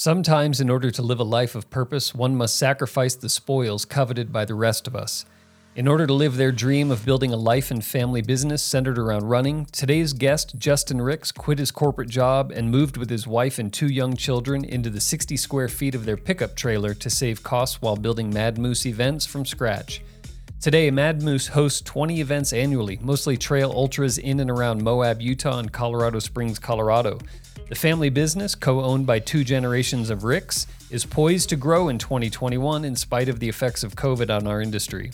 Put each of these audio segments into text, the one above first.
Sometimes, in order to live a life of purpose, one must sacrifice the spoils coveted by the rest of us. In order to live their dream of building a life and family business centered around running, today's guest, Justin Ricks, quit his corporate job and moved with his wife and two young children into the 60 square feet of their pickup trailer to save costs while building Mad Moose events from scratch. Today, Mad Moose hosts 20 events annually, mostly trail ultras in and around Moab, Utah, and Colorado Springs, Colorado. The family business, co owned by two generations of Ricks, is poised to grow in 2021 in spite of the effects of COVID on our industry.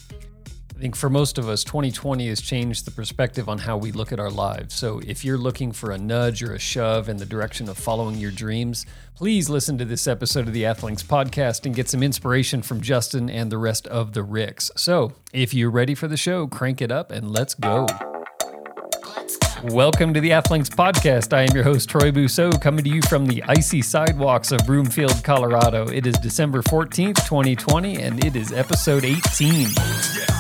I think for most of us, 2020 has changed the perspective on how we look at our lives. So if you're looking for a nudge or a shove in the direction of following your dreams, please listen to this episode of the Athlinks podcast and get some inspiration from Justin and the rest of the Ricks. So if you're ready for the show, crank it up and let's go. Welcome to the Athlinks podcast. I am your host, Troy Bousseau, coming to you from the icy sidewalks of Broomfield, Colorado. It is December 14th, 2020, and it is episode 18. How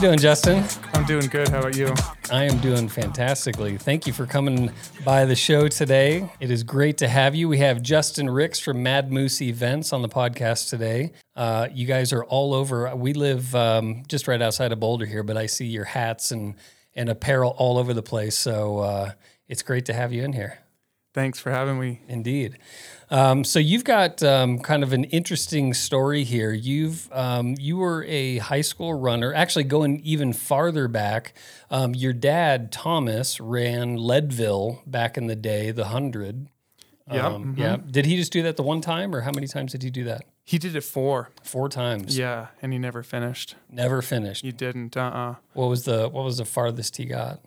you doing, Justin? I'm doing good. How about you? I am doing fantastically. Thank you for coming by the show today. It is great to have you. We have Justin Ricks from Mad Moose Events on the podcast today. Uh, you guys are all over. We live um, just right outside of Boulder here, but I see your hats and and apparel all over the place. So uh, it's great to have you in here. Thanks for having me. Indeed. Um, so you've got um, kind of an interesting story here. You've um, you were a high school runner. Actually, going even farther back, um, your dad Thomas ran Leadville back in the day, the hundred. Yeah, Um, mhm. Yeah. Did he just do that the one time, or how many times did he do that? He did it four. Four times. Yeah, and he never finished. Never finished. He didn't. Uh. uh What was the What was the farthest he got?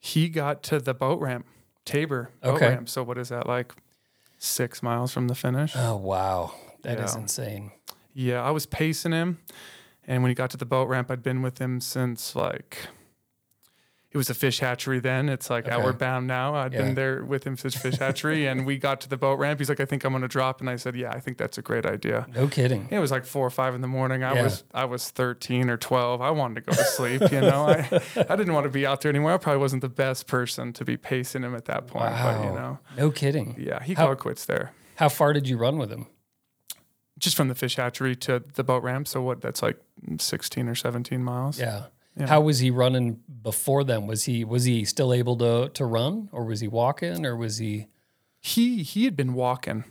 He got to the boat ramp, Tabor boat Okay. ramp. So what is that like? Six miles from the finish. Oh wow, that is Yeah. insane. Yeah, I was pacing him, and when he got to the boat ramp, I'd been with him since like. It was a fish hatchery then. It's like Okay. outward bound now. I'd Yeah. been there with him since fish hatchery, and we got to the boat ramp. He's like, "I think I'm gonna drop," and I said, "Yeah, I think that's a great idea." No kidding. It was like four or five in the morning. I Yeah. was I was thirteen or twelve. I wanted to go to sleep. You know, I I didn't want to be out there anymore. I probably wasn't the best person to be pacing him at that point. But you Wow. know, No kidding. yeah, he How- called quits there. How far did you run with him? Just from the fish hatchery to the boat ramp. So what? That's like sixteen or seventeen miles. Yeah. Yeah. How was he running before them? Was he was he still able to to run, or was he walking, or was he? He he had been walking.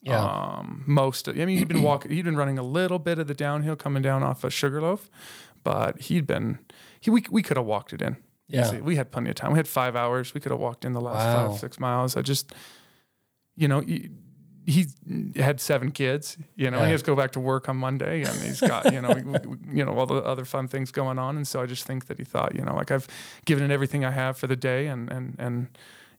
Yeah. Um, most. Of, I mean, he'd been walking. He'd been running a little bit of the downhill coming down off a of Sugarloaf, but he'd been. He we we could have walked it in. Yeah. Easy. We had plenty of time. We had five hours. We could have walked in the last Wow. five, six miles. I just, you know, he, he had seven kids. You know, Yeah. he has to go back to work on Monday, and he's got, you know, you know, all the other fun things going on. And so I just think that he thought, you know, like I've given it everything I have for the day, and and and,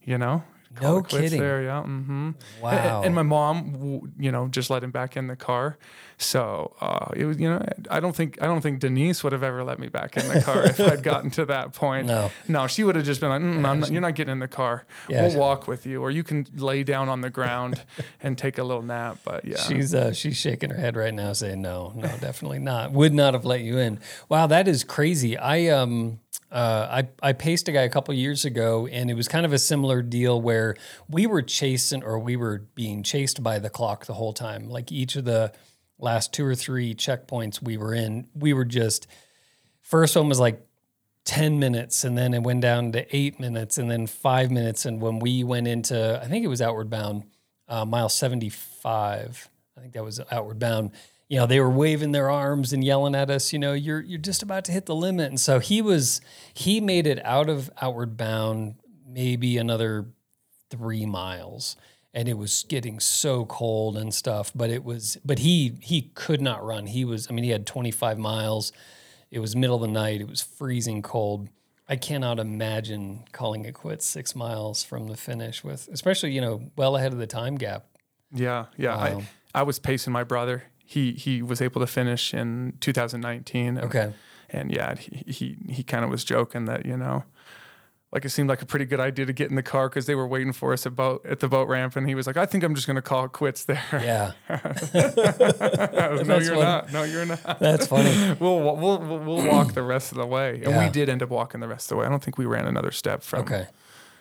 you know. No kidding. There, yeah. Mm-hmm. Wow. And, my mom, you know, just let him back in the car. So uh, it was, you know, I don't think I don't think Denise would have ever let me back in the car if I'd gotten to that point. No. No, she would have just been like, mm, I'm not, "You're not getting in the car. Yeah. We'll walk with you, or you can lay down on the ground and take a little nap." But yeah, She's uh, she's shaking her head right now, saying no, no, definitely not. Would not have let you in. Wow, that is crazy. I um uh, I I paced a guy a couple years ago, and it was kind of a similar deal where we were chasing, or we were being chased by the clock the whole time. Like each of the last two or three checkpoints we were in, we were just first one was like 10 minutes and then it went down to eight minutes and then five minutes. And when we went into, I think it was Outward Bound, uh, mile 75, I think that was Outward Bound. You know, they were waving their arms and yelling at us, you know, you're, you're just about to hit the limit. And so he was, he made it out of Outward Bound maybe another three miles and it was getting so cold and stuff but it was but he he could not run he was i mean he had 25 miles it was middle of the night it was freezing cold i cannot imagine calling it quits six miles from the finish with especially you know well ahead of the time gap yeah, yeah. Wow. I um, I was pacing my brother. He he was able to finish in 2019. and- okay and yeah, he he, he kind of was joking that you know, like it seemed like a pretty good idea to get in the car because they were waiting for us at boat at the boat ramp, and he was like, "I think I'm just gonna call it quits there." yeah was, no, you're funny. not. No, you're not. that's funny We'll, we'll we'll we'll walk the rest of the way, and Yeah. we did end up walking the rest of the way. I don't think we ran another step from okay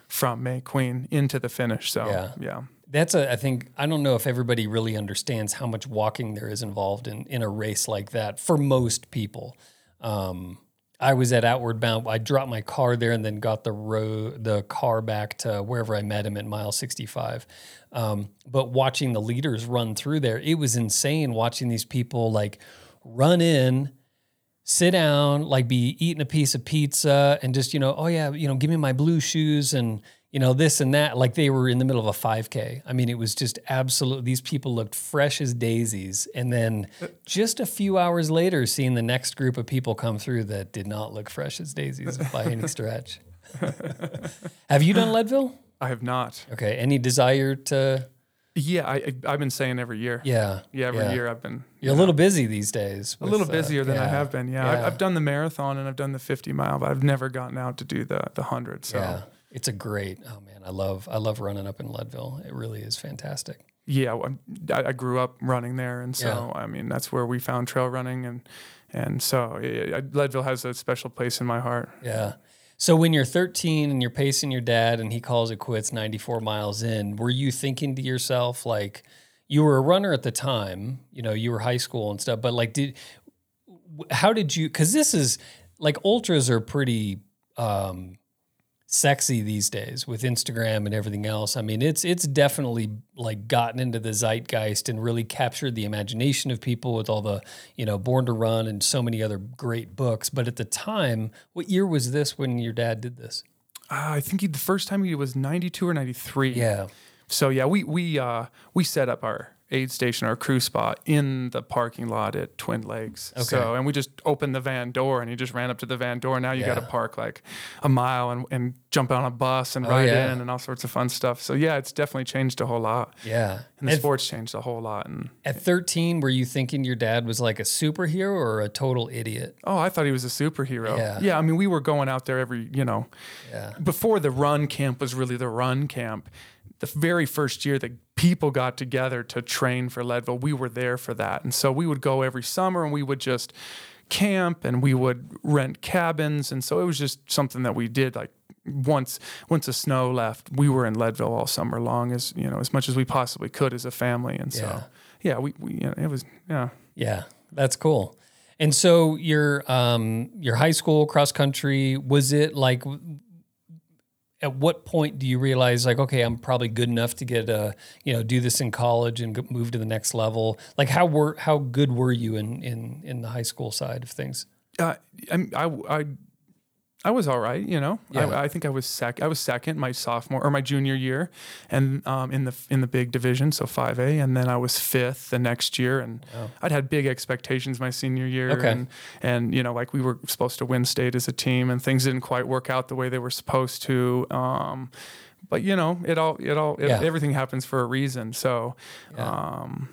from May Queen into the finish. So Yeah. yeah, That's a, I think, I don't know if everybody really understands how much walking there is involved in, in a race like that for most people. Um, I was at Outward Bound. I dropped my car there and then got the road, the car back to wherever I met him at mile 65. Um, but watching the leaders run through there, it was insane watching these people like run in, sit down, like be eating a piece of pizza and just, you know, oh yeah, you know, give me my blue shoes and, you know, this and that. Like they were in the middle of a 5K. I mean, it was just absolute. These people looked fresh as daisies. And then just a few hours later, seeing the next group of people come through that did not look fresh as daisies by any stretch. Have you done Leadville? I have not. Okay. Any desire to? Yeah, I, I have been saying every year. Yeah. Yeah, every yeah. year I've been You're a little busy these days. a little with, uh, busier than I have been. Yeah, yeah. I've, I've done the marathon and I've done the 50 mile, but I've never gotten out to do the the hundred. So Yeah. It's a great. Oh man, I love I love running up in Leadville. It really is fantastic. yeah, I, I grew up running there, and so I mean that's where we found trail running, and and so yeah, Leadville has a special place in my heart. Yeah. So when you're 13 and you're pacing your dad and he calls it quits 94 miles in, were you thinking to yourself like you were a runner at the time, you know, you were high school and stuff, but like did how did you cuz this is like ultras are pretty um sexy these days with Instagram and everything else. I mean, it's it's definitely like gotten into the zeitgeist and really captured the imagination of people with all the, you know, Born to Run and so many other great books. But at the time, what year was this when your dad did this? Uh, I think he, the first time he was 92 or 93. Yeah. So yeah, we we uh, we set up our aid station, our crew spot in the parking lot at Twin Lakes. Okay. So and we just opened the van door and he just ran up to the van door. Now you got to park like a mile and, and jump on a bus and Oh, ride yeah. in and all sorts of fun stuff. So yeah, it's definitely changed a whole lot. Yeah. And the At, sports changed a whole lot. And at 13, were you thinking your dad was like a superhero or a total idiot? oh, I thought he was a superhero. Yeah. Yeah. I mean, we were going out there every, you know, Yeah. before the run camp was really the run camp, the very first year that people got together to train for Leadville, we were there for that. And so we would go every summer and we would just camp and we would rent cabins. And so it was just something that we did like once once the snow left, we were in Leadville all summer long as you know, as much as we possibly could as a family. And so yeah, we, we you know, it was yeah. Yeah, that's cool. And so your um your high school cross country was it like at what point do you realize like okay I'm probably good enough to get a you know do this in college and move to the next level? Like how were how good were you in in in the high school side of things? Uh, I, I, I, I was all right, you know. Yeah. I, I think I was sec. I was second my sophomore or my junior year, and um, in the in the big division, so five A, and then I was fifth the next year, and I'd had big expectations my senior year, Okay. and and you know like we were supposed to win state as a team, and things didn't quite work out the way they were supposed to. Um, but you know, it all it all it, Yeah. everything happens for a reason. So. Yeah. Um,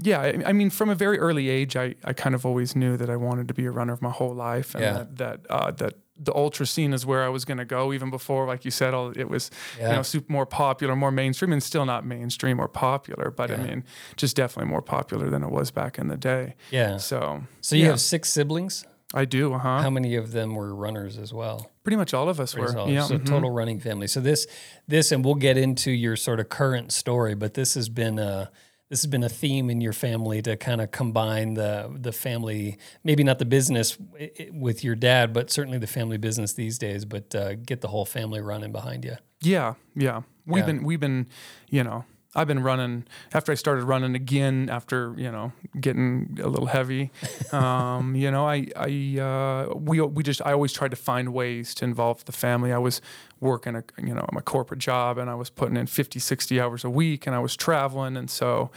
yeah, I, I mean, from a very early age, I, I kind of always knew that I wanted to be a runner of my whole life, and Yeah. that that uh, that the ultra scene is where I was going to go. Even before, like you said, all it was Yeah. you know super more popular, more mainstream, and still not mainstream or popular, but I mean, just definitely more popular than it was back in the day. yeah So, so you yeah, have six siblings I do, uh huh. how many of them were runners as well Pretty much all of us Pretty were. Yeah, so mhm. total running family. So this, this, and we'll get into your sort of current story, but this has been a this has been a theme in your family to kind of combine the the family, maybe not the business with your dad, but certainly the family business these days. But uh, get the whole family running behind you. Yeah, yeah. We've Yeah. been we've been, you know, I've been running after I started running again after you know getting a little heavy. Um, you know, I I uh, we we just I always tried to find ways to involve the family. I was working a you know my corporate job and I was putting in 50, 60 hours a week and I was traveling and so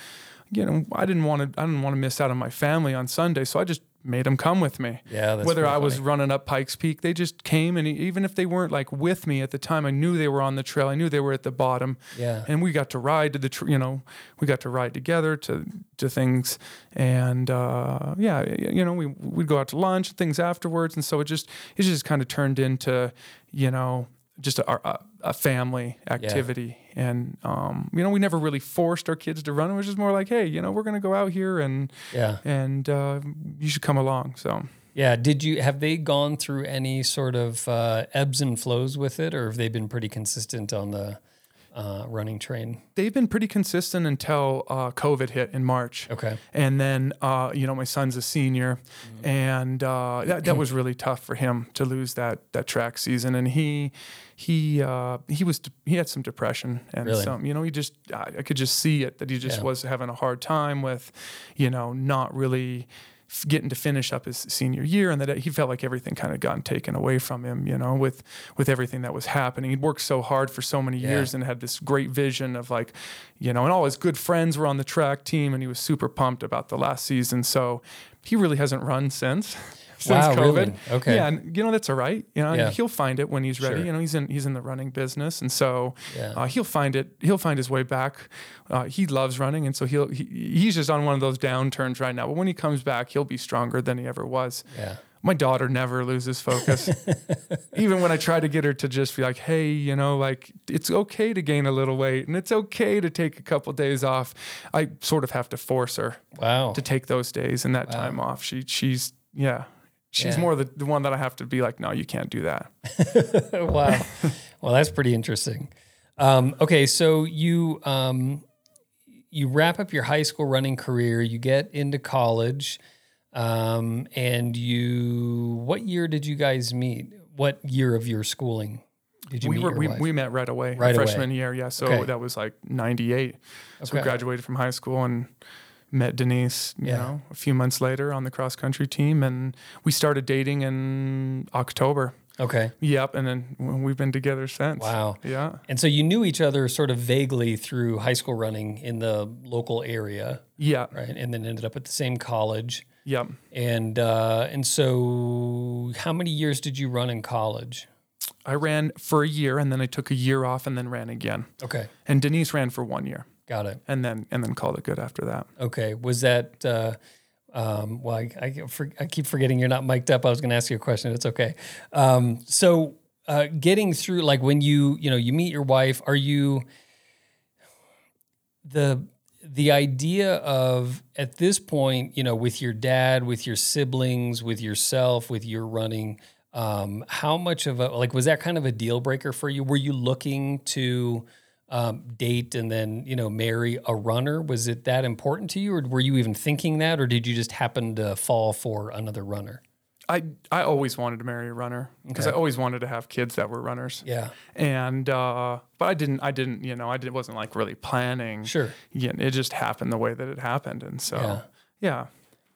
you know I didn't want to I didn't want to miss out on my family on Sunday, so I just made them come with me. Yeah, that's whether I was funny. running up Pikes Peak, they just came, and even if they weren't like with me at the time, I knew they were on the trail. I knew they were at the bottom, yeah, and we got to ride to the, tr- you know, we got to ride together to to things, and uh, yeah, you know, we we'd go out to lunch, and things afterwards, and so it just it just kind of turned into, you know, just a, a, a family activity, and um, you know, we never really forced our kids to run. It was just more like, hey, you know, we're gonna go out here, and yeah, and uh, you should come along. So. yeah. Did you have they gone through any sort of uh, ebbs and flows with it, or have they been pretty consistent on the uh, running train? They've been pretty consistent until uh, COVID hit in March. Okay. And then, uh, you know, my son's a senior, Mm-hmm. and uh, that, that was really tough for him to lose that that track season. And he he uh, he was he had some depression and Really? some, you know, he just I, could just see it that he just Yeah. was having a hard time with, you know, not really getting to finish up his senior year, and that he felt like everything kind of gotten taken away from him, you know, with with everything that was happening. He'd worked so hard for so many Yeah. years and had this great vision of like, you know, and all his good friends were on the track team, and he was super pumped about the last season. So he really hasn't run since. Since Wow, COVID. really? Okay. Yeah, and you know that's all right. You know, Yeah. he'll find it when he's ready. Sure. You know, he's in he's in the running business, and so Yeah. uh, he'll find it. He'll find his way back. Uh, he loves running, and so he'll he, he's just on one of those downturns right now. But when he comes back, he'll be stronger than he ever was. Yeah. My daughter never loses focus. Even when I try to get her to just be like, hey, you know, like it's okay to gain a little weight and it's okay to take a couple days off, I sort of have to force her Wow. to take those days and that time off. She she's yeah. She's Yeah. more the, the one that I have to be like, no, you can't do that. wow. Well, that's pretty interesting. Um, okay, so you um, you wrap up your high school running career, you get into college, um, and you. What year did you guys meet? What year of your schooling did you we meet were we, wife? we met right away, Right away. freshman year. Yeah, so Okay. that was like '98. So we graduated from high school and met Denise. You Yeah. know, a few months later on the cross country team, and we started dating in October. okay. Yep, and then we've been together since. Wow. Yeah. And so you knew each other sort of vaguely through high school running in the local area, Yeah. right? And then ended up at the same college. Yep. And uh, and so, how many years did you run in college? I ran for a year, and then I took a year off, and then ran again. Okay, And Denise ran for one year, got it. and then and then called it good after that. Okay, was that? Uh, um, well, I, I, for, I keep forgetting you're not mic'd up. I was going to ask you a question. It's okay. Um, so, uh, getting through, like when you you know you meet your wife, are you the the idea of at this point, you know, with your dad, with your siblings, with yourself, with your running, um, how much of a like was that kind of a deal breaker for you? Were you looking to um, date and then you know marry a runner? Was it that important to you, or were you even thinking that, or did you just happen to fall for another runner? I I always wanted to marry a runner because I always wanted to have kids that were runners. Yeah, And uh, but I didn't I didn't you know I did, wasn't like really planning. sure. Yeah, it just happened the way that it happened, and so Yeah. yeah.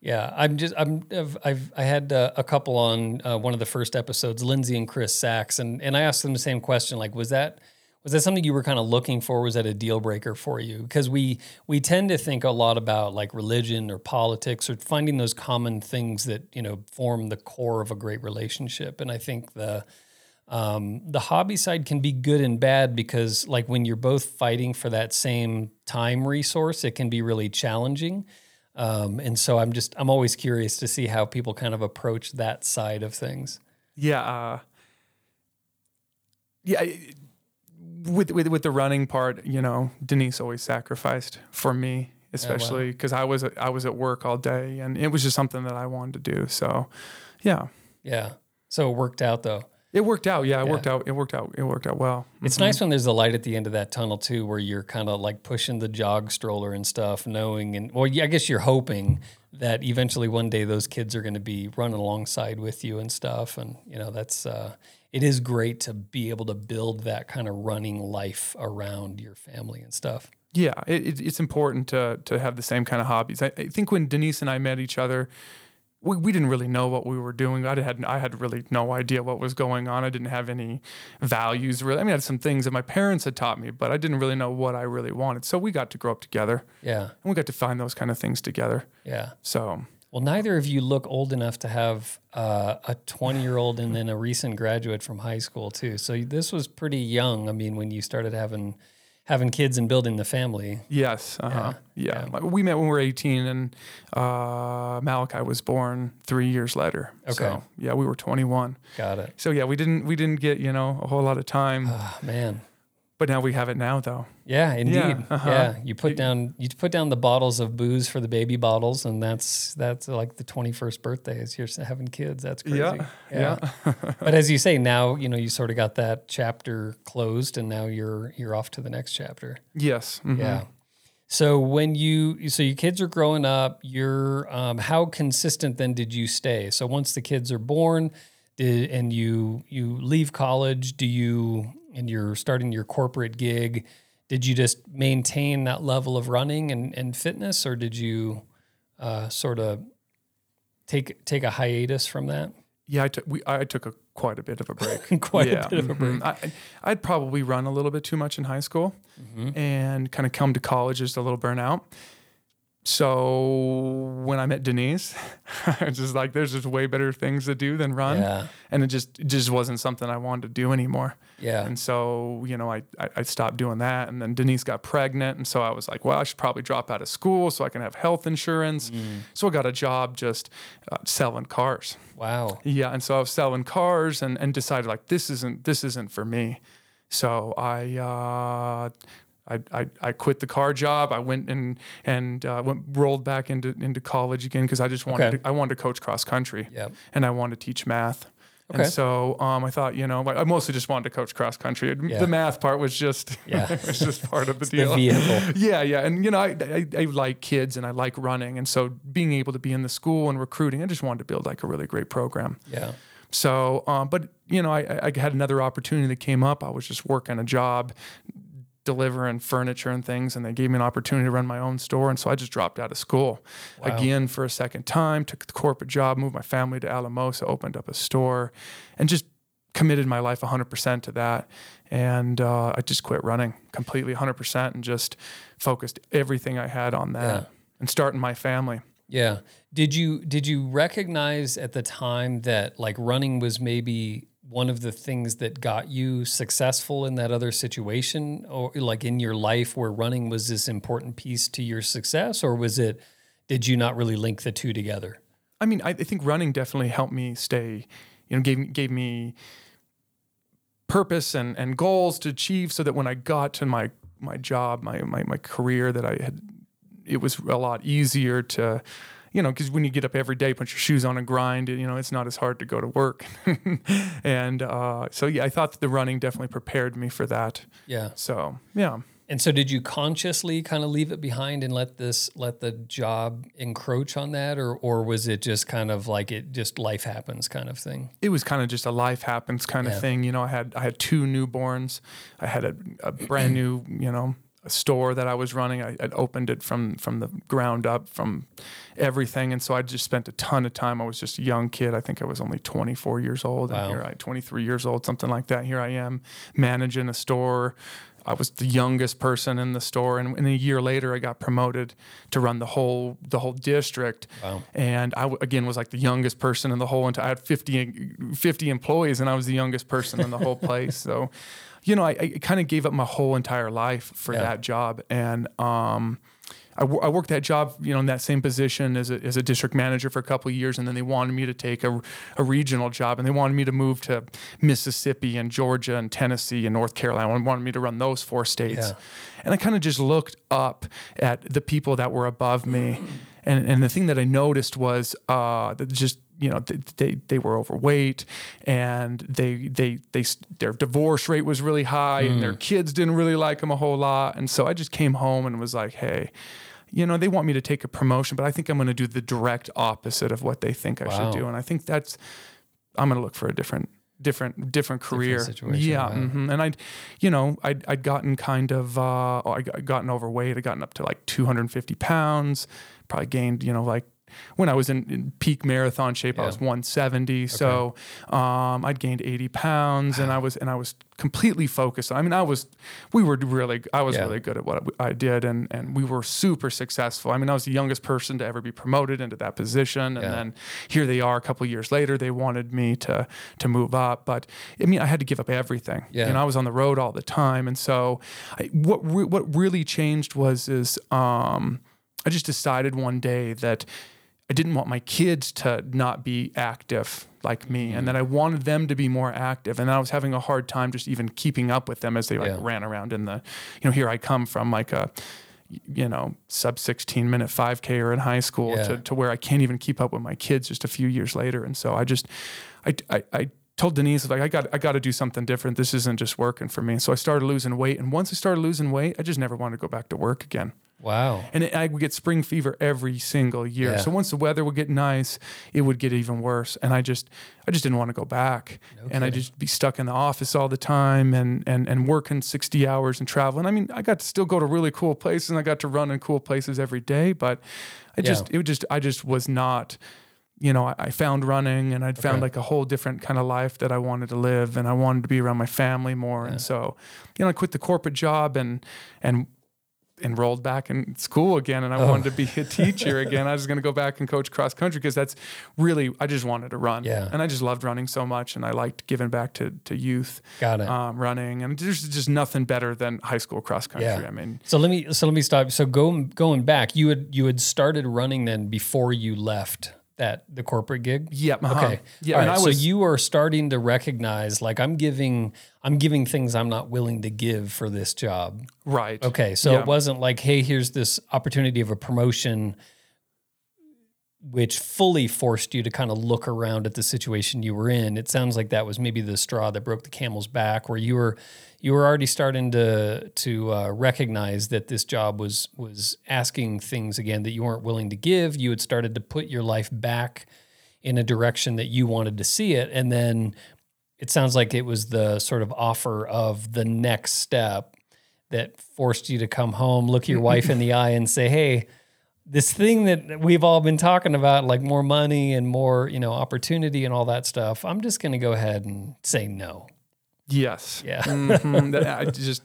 Yeah, I'm just I'm I've, I've I had uh, a couple on uh, one of the first episodes, Lindsay and Chris Sachs, and and I asked them the same question, like was that was that something you were kind of looking for? Was that a deal breaker for you? Because we we tend to think a lot about like religion or politics or finding those common things that you know form the core of a great relationship, and I think the um, the hobby side can be good and bad because like when you're both fighting for that same time resource, it can be really challenging. Um, and so I'm just I'm always curious to see how people kind of approach that side of things. Yeah. Uh, yeah. With, with with the running part, you know, Denise always sacrificed for me, especially because I was I was at work all day, and it was just something that I wanted to do. So, yeah, Yeah. So it worked out though. it worked out. Yeah, it worked out. It worked out. It worked out well. It's nice when there's a light at the end of that tunnel too, where you're kind of like pushing the jog stroller and stuff, knowing and well, yeah, I guess you're hoping that eventually one day those kids are going to be running alongside with you and stuff, and you know that's uh, it is great to be able to build that kind of running life around your family and stuff. Yeah, it, it, it's important to to have the same kind of hobbies. I, I think when Denise and I met each other, we, we didn't really know what we were doing. I had I had really no idea what was going on. I didn't have any values really. I mean, I had some things that my parents had taught me, but I didn't really know what I really wanted. So we got to grow up together, Yeah, and we got to find those kind of things together. yeah. So Well, neither of you look old enough to have uh, a 20 year old and then a recent graduate from high school too. So this was pretty young. I mean, when you started having having kids and building the family. yes, uh-huh. yeah, Like, we met when we were eighteen, and uh, Malachi was born three years later. Okay. So yeah, we were twenty one. Got it. So yeah, we didn't we didn't get you know a whole lot of time. Oh, man. But now we have it now though. Yeah, indeed. Yeah, uh-huh. you put down you put down the bottles of booze for the baby bottles, and that's that's like the twenty first birthday is you're having kids. That's crazy. Yeah, yeah. but as you say, now you know you sort of got that chapter closed, and now you're you're off to the next chapter. Yes. mhm. Yeah. So when you so your kids are growing up, you're um, how consistent then did you stay? So once the kids are born, did and you you leave college, do you and you're starting your corporate gig, did you just maintain that level of running and, and fitness, or did you uh, sort of take take a hiatus from that? Yeah, I took we I took a quite a bit of a break. Quite yeah. a bit of a break. mhm. I, I'd probably run a little bit too much in high school, Mm-hmm. and kind of come to college just a little burnout. So when I met Denise, I was just like, there's just way better things to do than run, Yeah, and it just it just wasn't something I wanted to do anymore. yeah, And so, you know, I, I, stopped doing that. And then Denise got pregnant. And so I was like, well, I should probably drop out of school so I can have health insurance. Mm. So I got a job just uh, selling cars. wow, Yeah. And so I was selling cars and, and decided like, this isn't, this isn't for me. So I, uh, I, I, I quit the car job. I went and and uh, went rolled back into into college again because I just wanted Okay. to, I wanted to coach cross country Yep. and I wanted to teach math. Okay. And so um, I thought, you know, I mostly just wanted to coach cross country. Yeah. The math part was just, Yeah. it was just part of the the deal. vehicle. yeah, yeah, and you know, I, I I like kids and I like running, and so being able to be in the school and recruiting, I just wanted to build like a really great program. Yeah, So, um, but you know, I, I had another opportunity that came up. I was just working a job, delivering furniture and things, and they gave me an opportunity to run my own store. And so I just dropped out of school Wow. again for a second time. Took the corporate job, moved my family to Alamosa, opened up a store, and just committed my life 100% to that. And uh, I just quit running completely 100% and just focused everything I had on that Yeah. and starting my family. Yeah. Did you did you recognize at the time that like running was maybe one of the things that got you successful in that other situation or like in your life where running was this important piece to your success or was it did you not really link the two together? I mean, I, think running definitely helped me stay, you know, gave me- gave me purpose and, and goals to achieve, so that when I got to my my job, my my my career, that I had, it was a lot easier to, you know, because when you get up every day, put your shoes on and grind, you know, it's not as hard to go to work, and uh, so yeah, I thought that the running definitely prepared me for that. Yeah. So yeah. And so did you consciously kind of leave it behind and let this let the job encroach on that or or was it just kind of like it just life happens kind of thing? it was kind of just a life happens kind Yeah. of thing. You know, I had I had two newborns. I had a, a brand new, you know, store that I was running. I had opened it from from the ground up, from everything, and so I just spent a ton of time. I was just a young kid. I think I was only 24 years old, Wow. and here I 23 years old, something like that. Here I am managing a store. I was the youngest person in the store, and, and a year later, I got promoted to run the whole the whole district. Wow. And I w- again was like the youngest person in the whole entire. I had 50, 50 employees, and I was the youngest person in the whole place. So, you know, I, I kind of gave up my whole entire life for Yeah. that job, and um, I, worked that job, you know, in that same position as a, as a district manager for a couple of years, and then they wanted me to take a, a regional job, and they wanted me to move to Mississippi and Georgia and Tennessee and North Carolina, and wanted me to run those four states. Yeah. And I kind of just looked up at the people that were above me, and and the thing that I noticed was uh, that just you know they, they they were overweight and they they they their divorce rate was really high and their kids didn't really like them a whole lot and so I just came home and was like hey you know they want me to take a promotion but I think I'm going to do the direct opposite of what they think I Wow. should do and I think that's I'm going to look for a different different different career situation, yeah wow. mhm. and I'd you know I'd, I'd gotten kind of uh I would gotten overweight I'd gotten up to like 250 pounds probably gained you know like when I was in, in peak marathon shape, I was 170. So um, I'd gained 80 pounds, and I was and I was completely focused. I mean, I was we were really I was Yeah. really good at what I did, and and we were super successful. I mean, I was the youngest person to ever be promoted into that position, and Yeah. then here they are a couple years later. They wanted me to to move up, but I mean, I had to give up everything. Yeah. Know, I was on the road all the time, and so I, what re- what really changed was is um, I just decided one day that I didn't want my kids to not be active like me, Mm-hmm. and that I wanted them to be more active, and I was having a hard time just even keeping up with them as they like Yeah. ran around in the, you know, here I come from like a, you know, sub 16 minute 5K or in high school Yeah. to, to where I can't even keep up with my kids just a few years later, and so I just, I, I, I told Denise like I got I got to do something different. This isn't just working for me. So I started losing weight, and once I started losing weight, I just never wanted to go back to work again. Wow. And it, I would get spring fever every single year. Yeah. So once the weather would get nice, it would get even worse. And I just I just didn't want to go back. and I just be stuck in the office all the time and and and working 60 hours and traveling. I mean, I got to still go to really cool places and I got to run in cool places every day, but I just it just I just was not you know, I, I found running and I'd found like a whole different kind of life that I wanted to live and I wanted to be around my family more. And so, you know, I quit the corporate job and and enrolled back in school again and I Oh. wanted to be a teacher again. I was going to go back and coach cross country because that's really I just wanted to run. Yeah. And I just loved running so much and I liked giving back to to youth Got it. um, running and there's just nothing better than high school cross country. Yeah. I mean, So let me so let me stop. So going going back, you had you had started running then before you left that the corporate gig. yeah, uh-huh. Okay. Yeah, right, I so was you are starting to recognize like I'm giving I'm giving things I'm not willing to give for this job. right. Okay. So Yeah. it wasn't like, hey, here's this opportunity of a promotion which fully forced you to kind of look around at the situation you were in. It sounds like that was maybe the straw that broke the camel's back where you were you were already starting to to uh, recognize that this job was was asking things again that you weren't willing to give. You had started to put your life back in a direction that you wanted to see it and then it sounds like it was the sort of offer of the next step that forced you to come home, look your wife in the eye, and say, "Hey, this thing that we've all been talking about, like more money and more, you know, opportunity and all that stuff, I'm just going to go ahead and say no." Yes. Yeah. Mhm. That- I just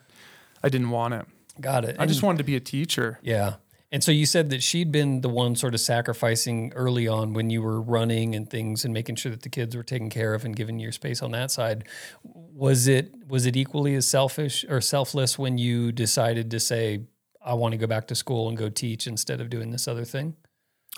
I didn't want it. Got it. I just wanted to be a teacher. yeah. And so you said that she'd been the one sort of sacrificing early on when you were running and things and making sure that the kids were taken care of and giving you your space on that side. Was it was it equally as selfish or selfless when you decided to say I want to go back to school and go teach instead of doing this other thing?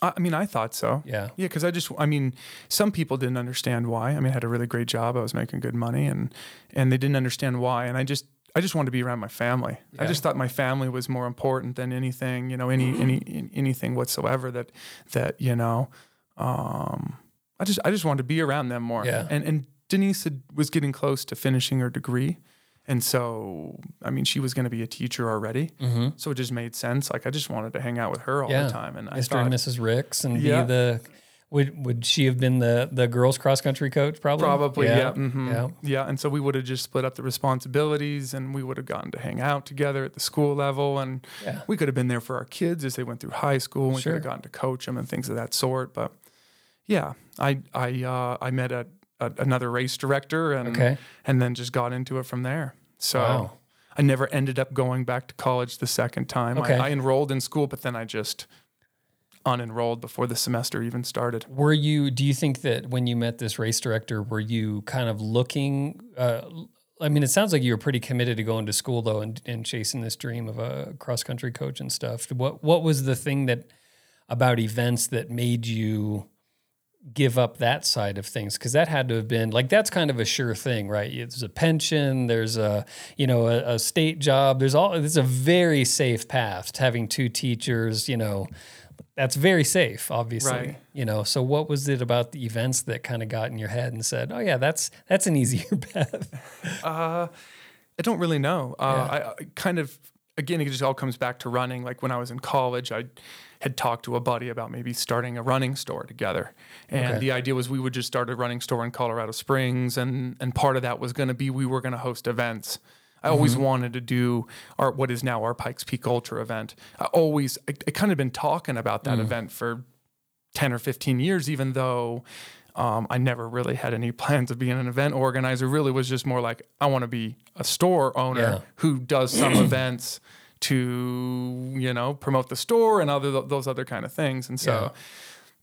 I, I mean, I thought so. Yeah. Yeah, because I just, I mean, some people didn't understand why. I mean, I had a really great job. I was making good money, and and they didn't understand why. And I just, I just wanted to be around my family. I just thought my family was more important than anything, you know, any any anything whatsoever. That that you know, um, I just, I just wanted to be around them more. Yeah. And and Denise had, was getting close to finishing her degree. And so, I mean, she was going to be a teacher already, Mm-hmm. so it just made sense. Like, I just wanted to hang out with her all Yeah. the time, and I Mr. thought, and Mrs. Ricks and Yeah. be the would would she have been the the girls cross country coach probably? Probably, yeah. mhm, Yeah. yeah. And so we would have just split up the responsibilities and we would have gotten to hang out together at the school level. And Yeah. we could have been there for our kids as they went through high school. And we Sure. could have gotten to coach them and things of that sort. But yeah, I, I, uh, I met a, a, another race director and, Okay. and then just got into it from there. So Wow. I never ended up going back to college the second time. Okay. I, I enrolled in school, but then I just unenrolled before the semester even started. Were you? Do you think that when you met this race director, were you kind of looking? Uh, I mean, it sounds like you were pretty committed to going to school though, and, and chasing this dream of a cross country coach and stuff. What What was the thing that about events that made you give up that side of things? Because that had to have been like that's kind of a sure thing, right? There's a pension, there's a you know a, a state job. There's all. It's a very safe path to having two teachers. You know that's very safe, obviously. Right. You know, so what was it about the events that kind of got in your head and said, "Oh yeah, that's that's an easier path." Uh, I don't really know. Uh, I, I kind of again, it just all comes back to running. Like when I was in college, I had talked to a buddy about maybe starting a running store together, and Okay. the idea was we would just start a running store in Colorado Springs, and and part of that was going to be we were going to host events. I always wanted to do our what is now our Pikes Peak Ultra event. I always I, I kind of been talking about that event for 10 or 15 years, even though um, I never really had any plans of being an event organizer. Really was just more like, I want to be a store owner Yeah. who does some events to, you know, promote the store and other those other kind of things. And so,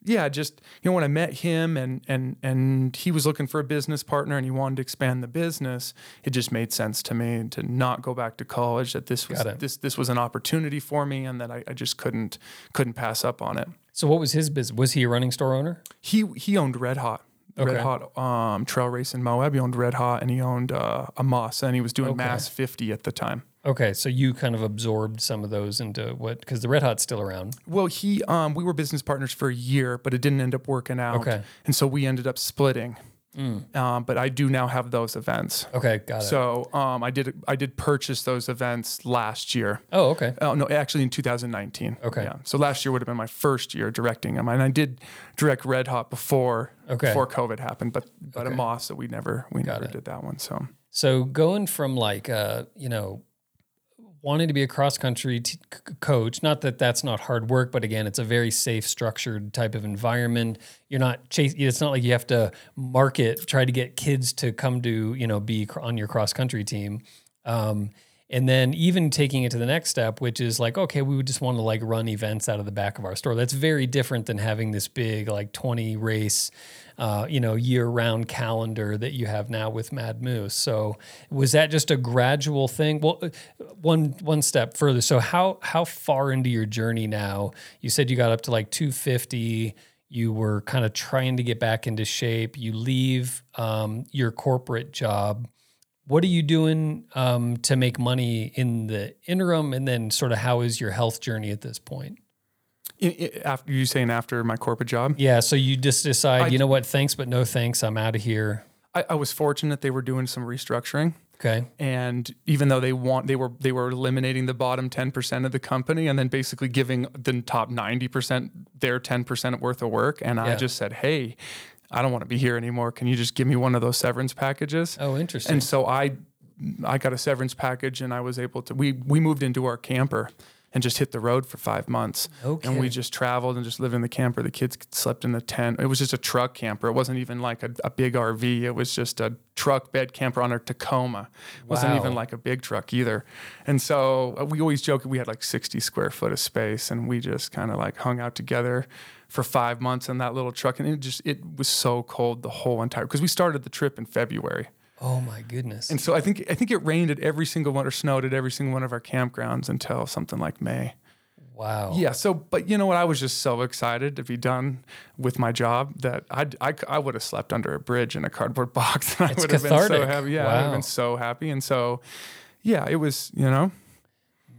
yeah, just, you know, when I met him and, and, and he was looking for a business partner and he wanted to expand the business, it just made sense to me to not go back to college, that this was, this, this was an opportunity for me and that I, I just couldn't, couldn't pass up on it. so what was his business? Was he a running store owner? He he owned Red Hot. Red Hot um, Trail Race in Moab. He owned Red Hot and he owned uh, Amasa and he was doing Okay. Mass 50 at the time. Okay, so you kind of absorbed some of those into what? Because the Red Hot's still around. Well, he um, we were business partners for a year, but it didn't end up working out. Okay. And so we ended up splitting. Um, but I do now have those events. Okay, got it. So um, I did I did purchase those events last year. oh, okay. Oh no, actually in 2019. Okay. Yeah. So last year would have been my first year directing them, and I did direct Red Hot before Okay. before COVID happened, but but Okay. Amasa that we never we never it. did that one. So So going from like uh, you know, wanting to be a cross country t- c- coach, not that that's not hard work, but again, it's a very safe, structured type of environment. You're not chase. It's not like you have to market, try to get kids to come to you know be on your cross country team. Um, and then even taking it to the next step, which is like, okay, we would just want to like run events out of the back of our store. That's very different than having this big like 20 race, uh, you know, year round calendar that you have now with Mad Moose. So was that just a gradual thing? Well, uh, one one step further. So how how far into your journey now? You said you got up to like 250. You were kind of trying to get back into shape. You leave um, your corporate job what are you doing um, to make money in the interim and then sort of how is your health journey at this point after you saying after my corporate job, yeah so you just decide I- you know what thanks but no thanks i'm out of here. I, I was fortunate they were doing some restructuring. okay. And even though they want they were they were eliminating the bottom 10% of the company and then basically giving the top 90% their 10% worth of work and i just said hey i don't want to be here anymore. Can you just give me one of those severance packages? Oh interesting. And so i i got a severance package and i was able to we we moved into our camper and just hit the road for five months. And we just traveled and just lived in the camper the kids slept in the tent. It was just a truck camper. It wasn't even like a, a big rv it was just a truck bed camper on our tacoma. It wasn't even like a big truck either. And so uh, we always joke we had like 60 square foot of space and we just kind of like hung out together for five months in that little truck and it just it was so cold the whole entire because we started the trip in february oh my goodness and so I think I think it rained at every single one or snowed at every single one of our campgrounds until something like May. wow Yeah. So, but you know what? I was just so excited to be done with my job that I'd, I I would have slept under a bridge in a cardboard box. And I It's would have been so cathartic. happy. Yeah, I would have been so happy. And so, yeah, it was. You know,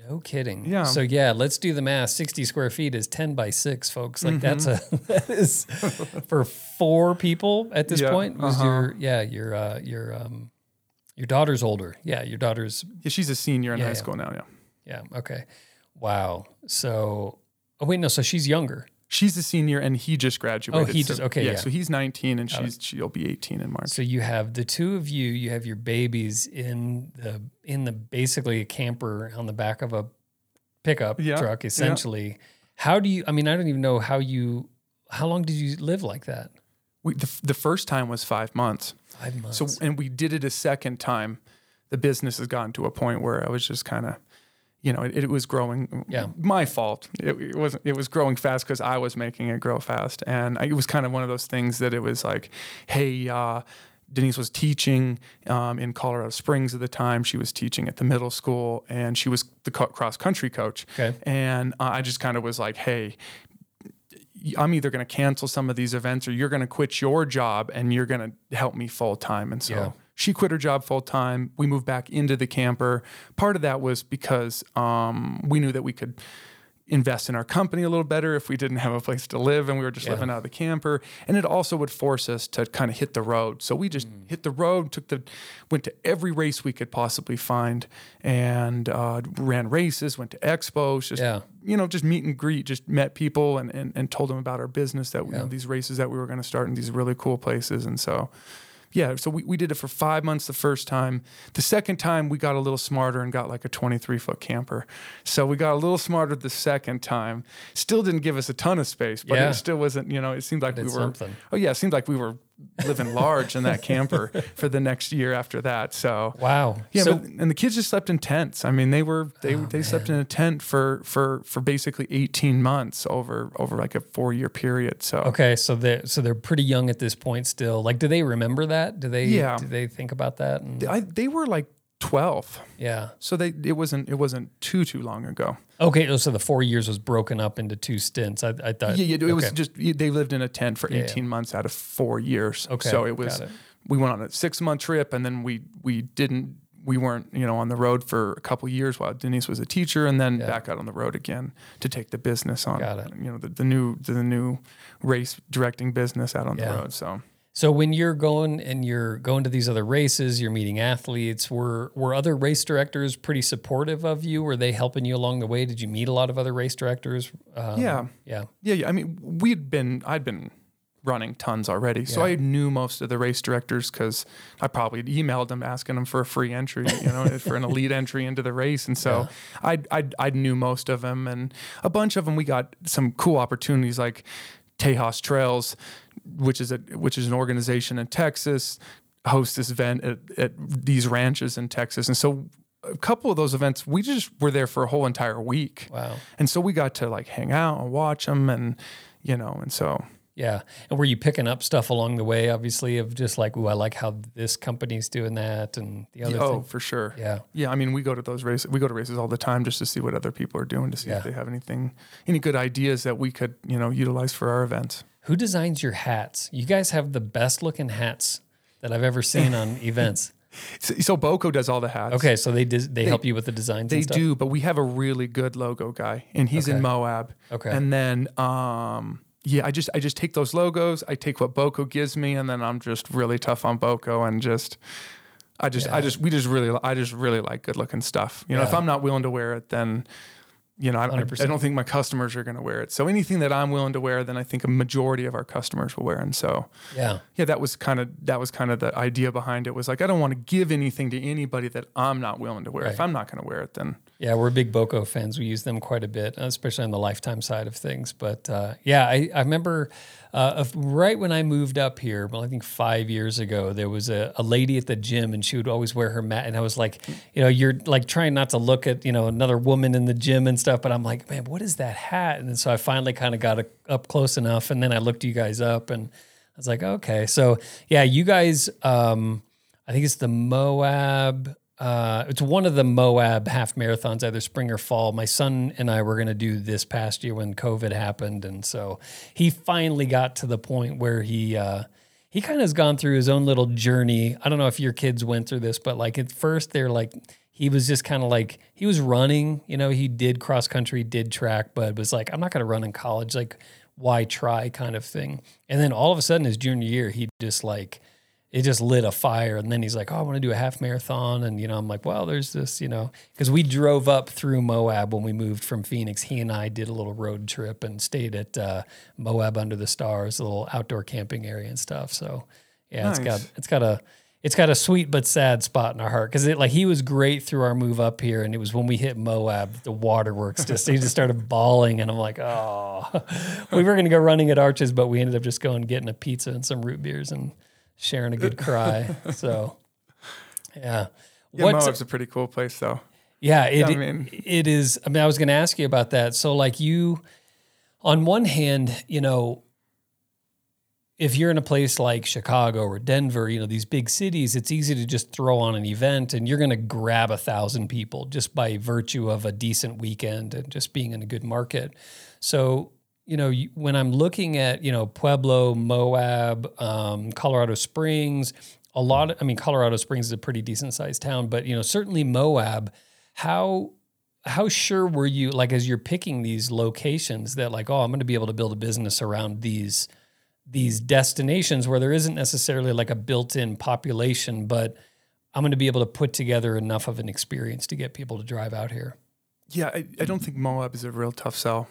no kidding Yeah. so yeah let's do the math 60 square feet is 10 by 6 folks like that's mm-hmm. a that is for four people at this. Yeah, point was uh-huh. your yeah your uh your um your daughter's older yeah your daughter's yeah, she's a senior in Yeah, high yeah. school now. Yeah, Yeah. Okay. Wow. So, oh wait, no. So she's younger. she's a senior, and he just graduated. Oh, he so- just- okay, yeah. So he's 19, and she's she'll be 18 in March. So you have the two of you. You have your babies in the in the basically a camper on the back of a pickup truck, essentially. How do you? I mean, I don't even know how you. How long did you live like that? We, the, the first time was five months. Five months. So, and we did it a second time. The business has gotten to a point where I was just kind of, you know, it, it was growing. Yeah. My fault. It, it wasn't. It was growing fast because I was making it grow fast, and I, it was kind of one of those things that it was like, hey. Uh, Denise was teaching um, in Colorado Springs at the time. She was teaching at the middle school, and she was the co- cross country coach. Okay. And uh, I just kind of was like, "Hey, I'm either going to cancel some of these events or you're going to quit your job and you're going to help me full time. And so Yeah. she quit her job full time. We moved back into the camper. Part of that was because um, we knew that we could invest in our company a little better if we didn't have a place to live and we were just Yeah. living out of the camper. And it also would force us to kind of hit the road. So we just Mm. hit the road, took the, went to every race we could possibly find and uh, ran races, went to expos, just Yeah. you know, just meet and greet, just met people and, and, and told them about our business that, you know, these races that we were going to start in these really cool places. And so, yeah, so we, we did it for five months the first time. The second time, we got a little smarter and got like a 23 foot camper. So we got a little smarter the second time. Still didn't give us a ton of space, but Yeah. it still wasn't, you know, it seemed like we were, something. oh, yeah, it seemed like we were living large in that camper for the next year after that. So, Wow. yeah, So, Oh, but, and the kids just slept in tents. I mean, they were they oh, they slept in a tent for for for basically eighteen months over over like a four year period. So okay. So they so they're pretty young at this point still. Like, do they remember that? Do they? Yeah. Do they think about that? And, I, they were like 12. Yeah. So they it wasn't it wasn't too too long ago. Okay. So the four years was broken up into two stints. I, I thought. Yeah, yeah, it was just they lived in a tent for Yeah, 18 months out of 4 years. Okay, So it was it. we went on a 6 month trip and then we we didn't we weren't, you know, on the road for a couple years while Denise was a teacher and then back out on the road again to take the business on Got it. you know, the, the new the new race directing business out on Yeah. the road. So So when you're going and you're going to these other races, you're meeting athletes. Were were other race directors pretty supportive of you? Were they helping you along the way? Did you meet a lot of other race directors? Um, yeah. Yeah. Yeah, yeah. I mean, we'd been, I'd been running tons already, so I knew most of the race directors because I probably emailed them asking them for a free entry, you know, for an elite entry into the race, and so I, I, I knew most of them, and a bunch of them we got some cool opportunities like Tejas Trails, which is a which is an organization in Texas, hosts this event at, at these ranches in Texas, and so. A couple of those events, we just were there for a whole entire week. Wow. And so we got to like hang out and watch them and, you know, and so Yeah. And were you picking up stuff along the way, obviously, of just like, ooh, I like how this company's doing that and the other oh, thing? for sure. Yeah. Yeah, I mean, we go to those races. We go to races all the time just to see what other people are doing, to see Yeah. if they have anything, any good ideas that we could, you know, utilize for our events. Who designs your hats? You guys have the best looking hats that I've ever seen on events. So, so Boco does all the hats. Okay, so they dis- they, help you with the designs. They do, but we have a really good logo guy, and he's in Moab. Okay. And then, um, yeah, I just I just take those logos, I take what Boco gives me, and then I'm just really tough on Boco and just. I just, I just, we just really, I just really like good looking stuff. You know, if I'm not willing to wear it, then, you know, I, I, I don't think my customers are going to wear it. So anything that I'm willing to wear, then I think a majority of our customers will wear. And so, Yeah. yeah, that was kind of that was kind of the idea behind it. Was like I don't want to give anything to anybody that I'm not willing to wear. If I'm not going to wear it, then Yeah, we're big Boco fans. We use them quite a bit, especially on the lifetime side of things. But uh, yeah, I, I remember uh, right when I moved up here, well, I think five years ago, there was a, a lady at the gym and she would always wear her mat. And I was like, you know, you're like trying not to look at, you know, another woman in the gym and stuff. But I'm like, man, what is that hat? And so I finally kind of got it up close enough. And then I looked you guys up and I was like, okay. So yeah, you guys, um, I think it's the Moab. Uh, it's one of the Moab half marathons, either spring or fall. My son and I were going to do this past year when COVID happened, and so he finally got to the point where he uh, he kind of has gone through his own little journey. I don't know if your kids went through this, but like at first they're like he was just kind of like he was running. You know, he did cross country, did track, but was like, I'm not going to run in college. Like, why try? Kind of thing. And then all of a sudden, his junior year, he just like it just lit a fire. And then he's like, Oh, I want to do a half marathon. And, you know, I'm like, Well, there's this, you know, because we drove up through Moab when we moved from Phoenix. He and I did a little road trip and stayed at uh, Moab Under the Stars, a little outdoor camping area and stuff. So, yeah, it's got, it's got a, it's got a sweet but sad spot in our heart because it like he was great through our move up here, and it was when we hit Moab, the waterworks just he just started bawling, and I'm like, oh, we were gonna go running at Arches, but we ended up just going getting a pizza and some root beers and sharing a good cry. So, yeah, yeah, What's- Moab's a pretty cool place though. yeah, it, I mean- it is. I mean, I was going to ask you about that. So, like you, on one hand, you know, if you're in a place like Chicago or Denver, you know, these big cities, it's easy to just throw on an event and you're going to grab a thousand people just by virtue of a decent weekend and just being in a good market. So, you know, when I'm looking at, you know, Pueblo, Moab, um, Colorado Springs, a lot of, I mean, Colorado Springs is a pretty decent sized town, but, you know, certainly Moab, how, how sure were you, like, as you're picking these locations that, like, oh, I'm going to be able to build a business around these, these destinations where there isn't necessarily like a built-in population, but I'm going to be able to put together enough of an experience to get people to drive out here. Yeah, I, I don't think Moab is a real tough sell.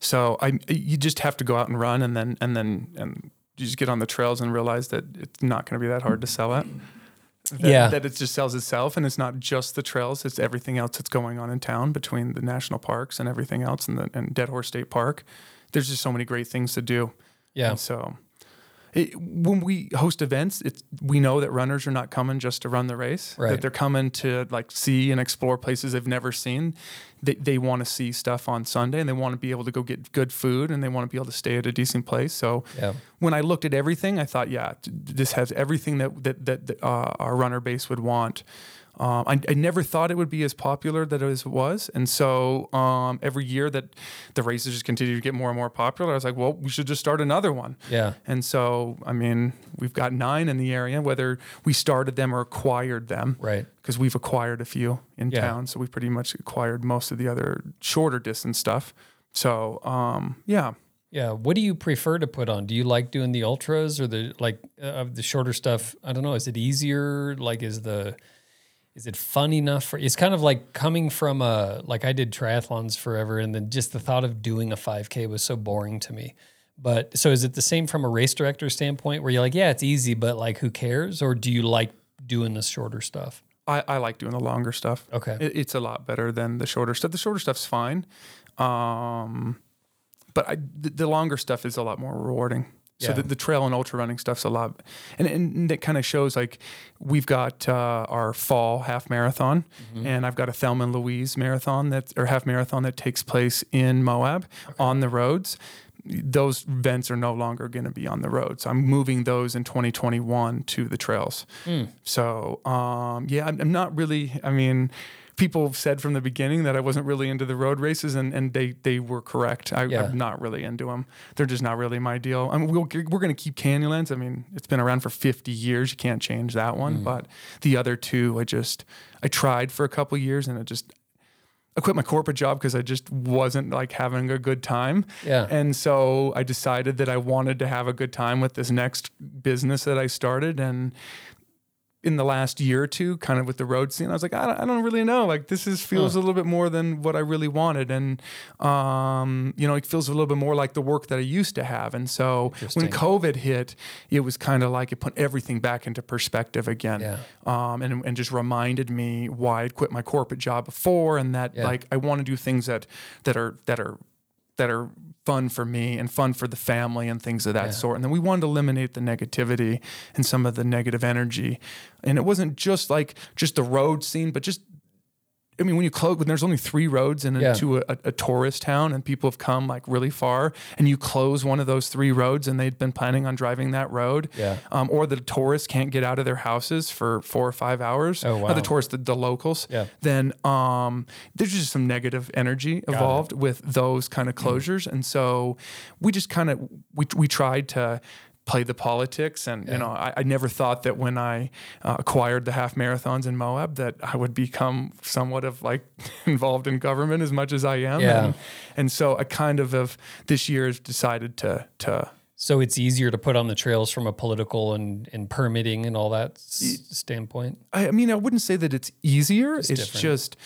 So I you just have to go out and run and then and then and you just get on the trails and realize that it's not going to be that hard to sell it. That, Yeah. that it just sells itself and it's not just the trails; it's everything else that's going on in town between the national parks and everything else and the and Dead Horse State Park. There's just so many great things to do. Yeah. And so, it, when we host events, it's we know that runners are not coming just to run the race. Right. That they're coming to like see and explore places they've never seen. They they want to see stuff on Sunday and they want to be able to go get good food and they want to be able to stay at a decent place. So Yeah. when I looked at everything, I thought, yeah, this has everything that that that, uh, our runner base would want. Um, I, I never thought it would be as popular that it was. And so um, every year that the races just continue to get more and more popular, I was like, well, we should just start another one. Yeah. And so, I mean, we've got nine in the area, whether we started them or acquired them. Right. Because we've acquired a few in Yeah. town. So we've pretty much acquired most of the other shorter distance stuff. So, um, yeah. Yeah. What do you prefer to put on? Do you like doing the ultras or the like uh, of the shorter stuff? I don't know. Is it easier? Like, is the is it fun enough for? It's kind of like coming from a like I did triathlons forever, and then just the thought of doing a 5K was so boring to me. But so is it the same from a race director standpoint, where you're like, yeah, it's easy, but like, who cares? Or do you like doing the shorter stuff? I, I like doing the longer stuff. Okay. It, it's a lot better than the shorter stuff. The shorter stuff's fine. Um, but I, the, the longer stuff is a lot more rewarding. So Yeah. the, the trail and ultra running stuff's a lot, and, and it kind of shows like we've got uh, our fall half marathon, and I've got a Thelma and Louise marathon that or half marathon that takes place in Moab on the roads. Those events are no longer going to be on the roads. So I'm moving those in 2021 to the trails. So um, yeah, I'm, I'm not really. I mean, people said from the beginning that I wasn't really into the road races, and, and they they were correct. I, Yeah. I'm not really into them. They're just not really my deal. I mean, we'll, we're going to keep Canyonlands. I mean, it's been around for 50 years. You can't change that one. Mm-hmm. But the other two, I just I tried for a couple years, and I just. I quit my corporate job because I just wasn't like having a good time. Yeah. And so I decided that I wanted to have a good time with this next business that I started. And in the last year or two, kind of with the road scene, I was like, I don't, I don't really know. Like this is feels a little bit more than what I really wanted, and um, you know, it feels a little bit more like the work that I used to have. And so when COVID hit, it was kind of like it put everything back into perspective again, Yeah. um, and and just reminded me why I'd quit my corporate job before, and that Yeah. like I want to do things that that are that are that are fun for me and fun for the family and things of that Yeah. sort. And then we wanted to eliminate the negativity and some of the negative energy. And it wasn't just like just the road scene, but just I mean, when you close, when there's only three roads in Yeah. into a, a, a tourist town, and people have come like really far, and you close one of those three roads, and they've been planning on driving that road, Yeah. um, or the tourists can't get out of their houses for four or five hours, Oh, wow. the tourists, the, the locals, Yeah. then um, there's just some negative energy involved with those kind of Mm. closures, and so we just kind of we we tried to play the politics, and you know I, I never thought that when I uh, acquired the half marathons in Moab that I would become somewhat of like involved in government as much as I am, Yeah. and, and so I kind of have this year has decided to to So it's easier to put on the trails from a political and, and permitting and all that s- standpoint. I I mean, I wouldn't say that it's easier. It's, different. just,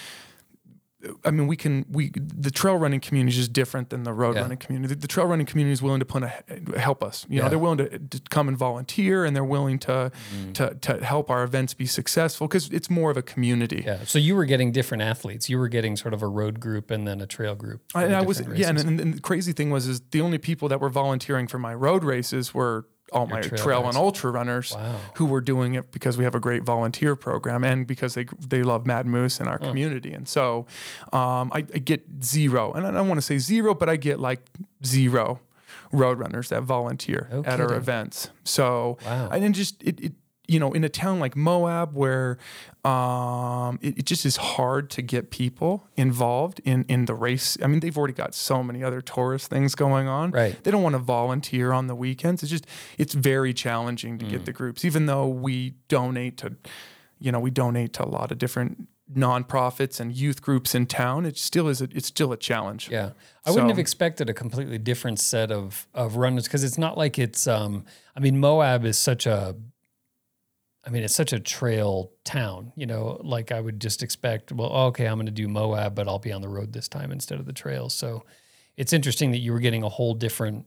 I mean, we can we the trail running community is just different than the road Yeah. running community. The, the trail running community is willing to put a help us. You know, Yeah. they're willing to, to come and volunteer, and they're willing to Mm. to to help our events be successful because it's more of a community. Yeah. So you were getting different athletes. You were getting sort of a road group and then a trail group. I, and I was different yeah, and, and, and the crazy thing was is the only people that were volunteering for my road races were all my trail trail, and ultra runners Wow. who were doing it because we have a great volunteer program and because they they love Mad Moose and our community. And so um, I, I get zero, and I don't want to say zero, but I get like zero road runners that volunteer No at our events. So Wow. and then just it, it you know in a town like Moab where um, it, it just is hard to get people involved in in the race. I mean they've already got so many other tourist things going on. Right. They don't want to volunteer on the weekends. It's just it's very challenging to Mm. get the groups, even though we donate to, you know, we donate to a lot of different nonprofits and youth groups in town. It still is a, it's still a challenge. Yeah. I wouldn't have expected a completely different set of of runners because it's not like it's um I mean Moab is such a I mean it's such a trail town, you know, like I would just expect, well, okay, I'm going to do Moab, but I'll be on the road this time instead of the trails. So it's interesting that you were getting a whole different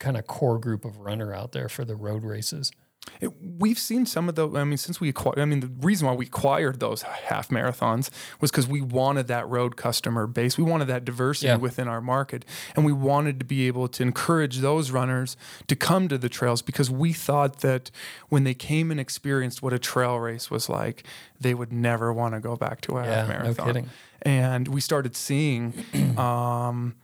kind of core group of runner out there for the road races. It- we've seen some of the. I mean, since we acquired. I mean, the reason why we acquired those half marathons was because we wanted that road customer base. We wanted that diversity Yeah. within our market, and we wanted to be able to encourage those runners to come to the trails because we thought that when they came and experienced what a trail race was like, they would never want to go back to a Yeah, half no marathon. kidding. And we started seeing, um,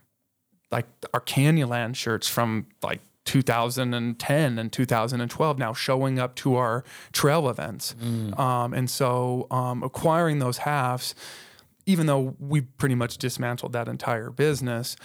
like our Canyonland shirts from like 2010 and 2012 now showing up to our trail events. Um, and so um, acquiring those halves, even though we pretty much dismantled that entire business,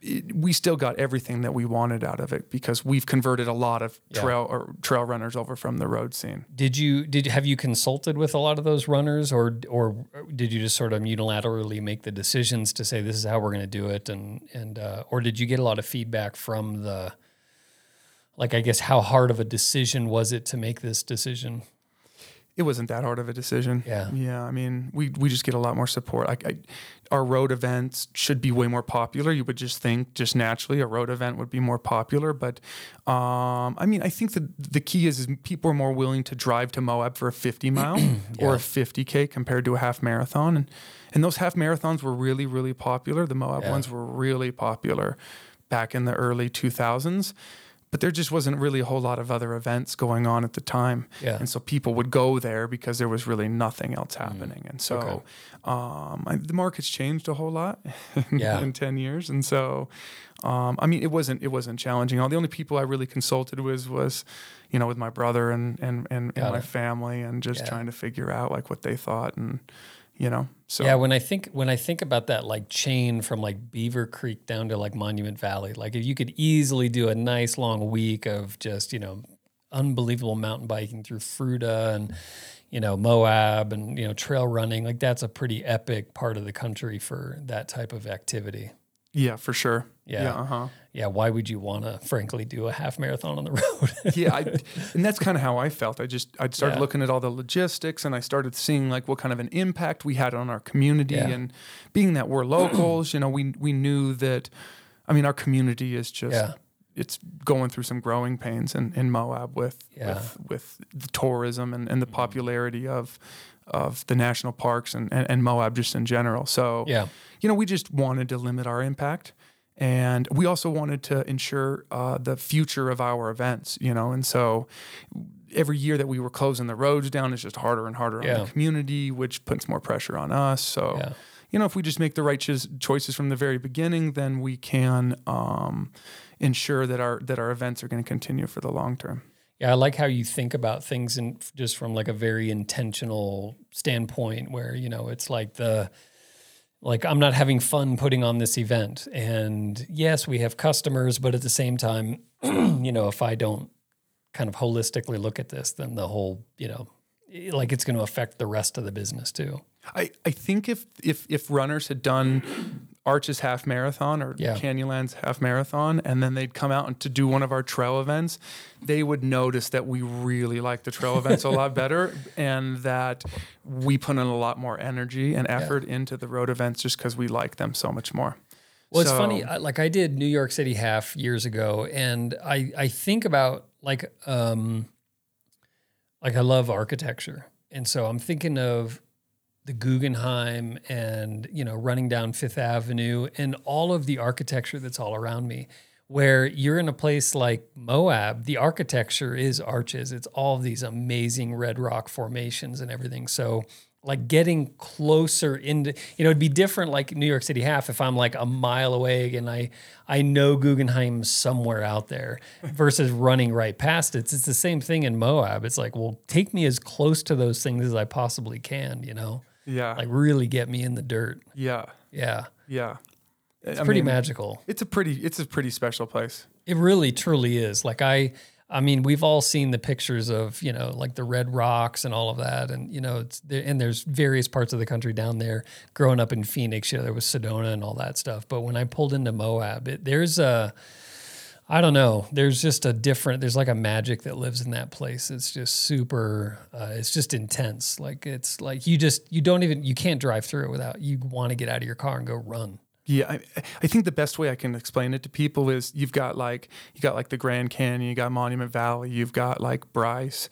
it, we still got everything that we wanted out of it because we've converted a lot of Yeah. trail or trail runners over from the road scene. Did you did have you consulted with a lot of those runners, or or did you just sort of unilaterally make the decisions to say this is how we're going to do it, and and uh, or did you get a lot of feedback from the like I guess how hard of a decision was it to make this decision? It wasn't that hard of a decision. Yeah. Yeah. I mean, we, we just get a lot more support. Like I, our road events should be way more popular. You would just think just naturally a road event would be more popular. But um, I mean, I think the, the key is, is people are more willing to drive to Moab for a 50 mile or a 50K compared to a half marathon. And, and those half marathons were really, really popular. The Moab Yeah. ones were really popular back in the early 2000s. But there just wasn't really a whole lot of other events going on at the time. Yeah. And so people would go there because there was really nothing else happening. And so Okay. um, I, the market's changed a whole lot in, Yeah. in 10 years. And so, um, I mean, it wasn't, it wasn't challenging. All the only people I really consulted with was, you know, with my brother and, and, and, and my family and just Yeah. trying to figure out like what they thought and, you know, so yeah, when I think when I think about that like chain from like Beaver Creek down to like Monument Valley, like if you could easily do a nice long week of just you know unbelievable mountain biking through Fruita and you know Moab and you know trail running, like that's a pretty epic part of the country for that type of activity. yeah, for sure. Yeah. Yeah. Uh-huh. Yeah, why would you want to frankly do a half marathon on the road? yeah, I, and that's kind of how I felt. I just I started Yeah. looking at all the logistics, and I started seeing like what kind of an impact we had on our community, Yeah. and being that we're locals, you know, we we knew that. I mean, our community is just Yeah. it's going through some growing pains in, in Moab with with with the tourism and, and the mm-hmm. popularity of of the national parks and, and, and Moab just in general. So yeah. you know, we just wanted to limit our impact. And we also wanted to ensure uh, the future of our events, you know. And so every year that we were closing the roads down, it's just harder and harder on the community, which puts more pressure on us. So, Yeah. you know, if we just make the right choices from the very beginning, then we can um, ensure that our that our events are going to continue for the long term. Yeah, I like how you think about things and just from like a very intentional standpoint where, you know, it's like the like I'm not having fun putting on this event. And yes, we have customers, but at the same time, you know, if I don't kind of holistically look at this, then the whole, you know, like it's going to affect the rest of the business too. I, I think if if if runners had done Arches half marathon or Yeah. Canyonlands half marathon, and then they'd come out and to do one of our trail events, they would notice that we really like the trail events a lot better, and that we put in a lot more energy and effort into the road events just because we like them so much more. Well, it's funny. I, like I did New York City half years ago, and I I think about like um like I love architecture, and so I'm thinking of the Guggenheim and you know running down Fifth Avenue and all of the architecture that's all around me. Where you're in a place like Moab, the architecture is arches. It's all these amazing red rock formations and everything. So like getting closer into you know it'd be different like New York City half if I'm like a mile away and I I know Guggenheim somewhere out there versus running right past it. It's, it's the same thing in Moab. It's like, well, take me as close to those things as I possibly can, you know? Yeah, Like really get me in the dirt. yeah, Yeah. yeah. It's pretty magical. It's a pretty it's a pretty special place. It really truly is. Like I I mean, we've all seen the pictures of, you know, like the red rocks and all of that. And, you know, it's there, and there's various parts of the country down there. Growing up in Phoenix, you know, there was Sedona and all that stuff. But when I pulled into Moab, it, there's a, I don't know, there's just a different, there's like a magic that lives in that place. It's just super, uh, it's just intense. Like it's like you just, you don't even, you can't drive through it without, you want to get out of your car and go run. Yeah, I, I think the best way I can explain it to people is you've got like you got like the Grand Canyon, you got Monument Valley, you've got like Bryce.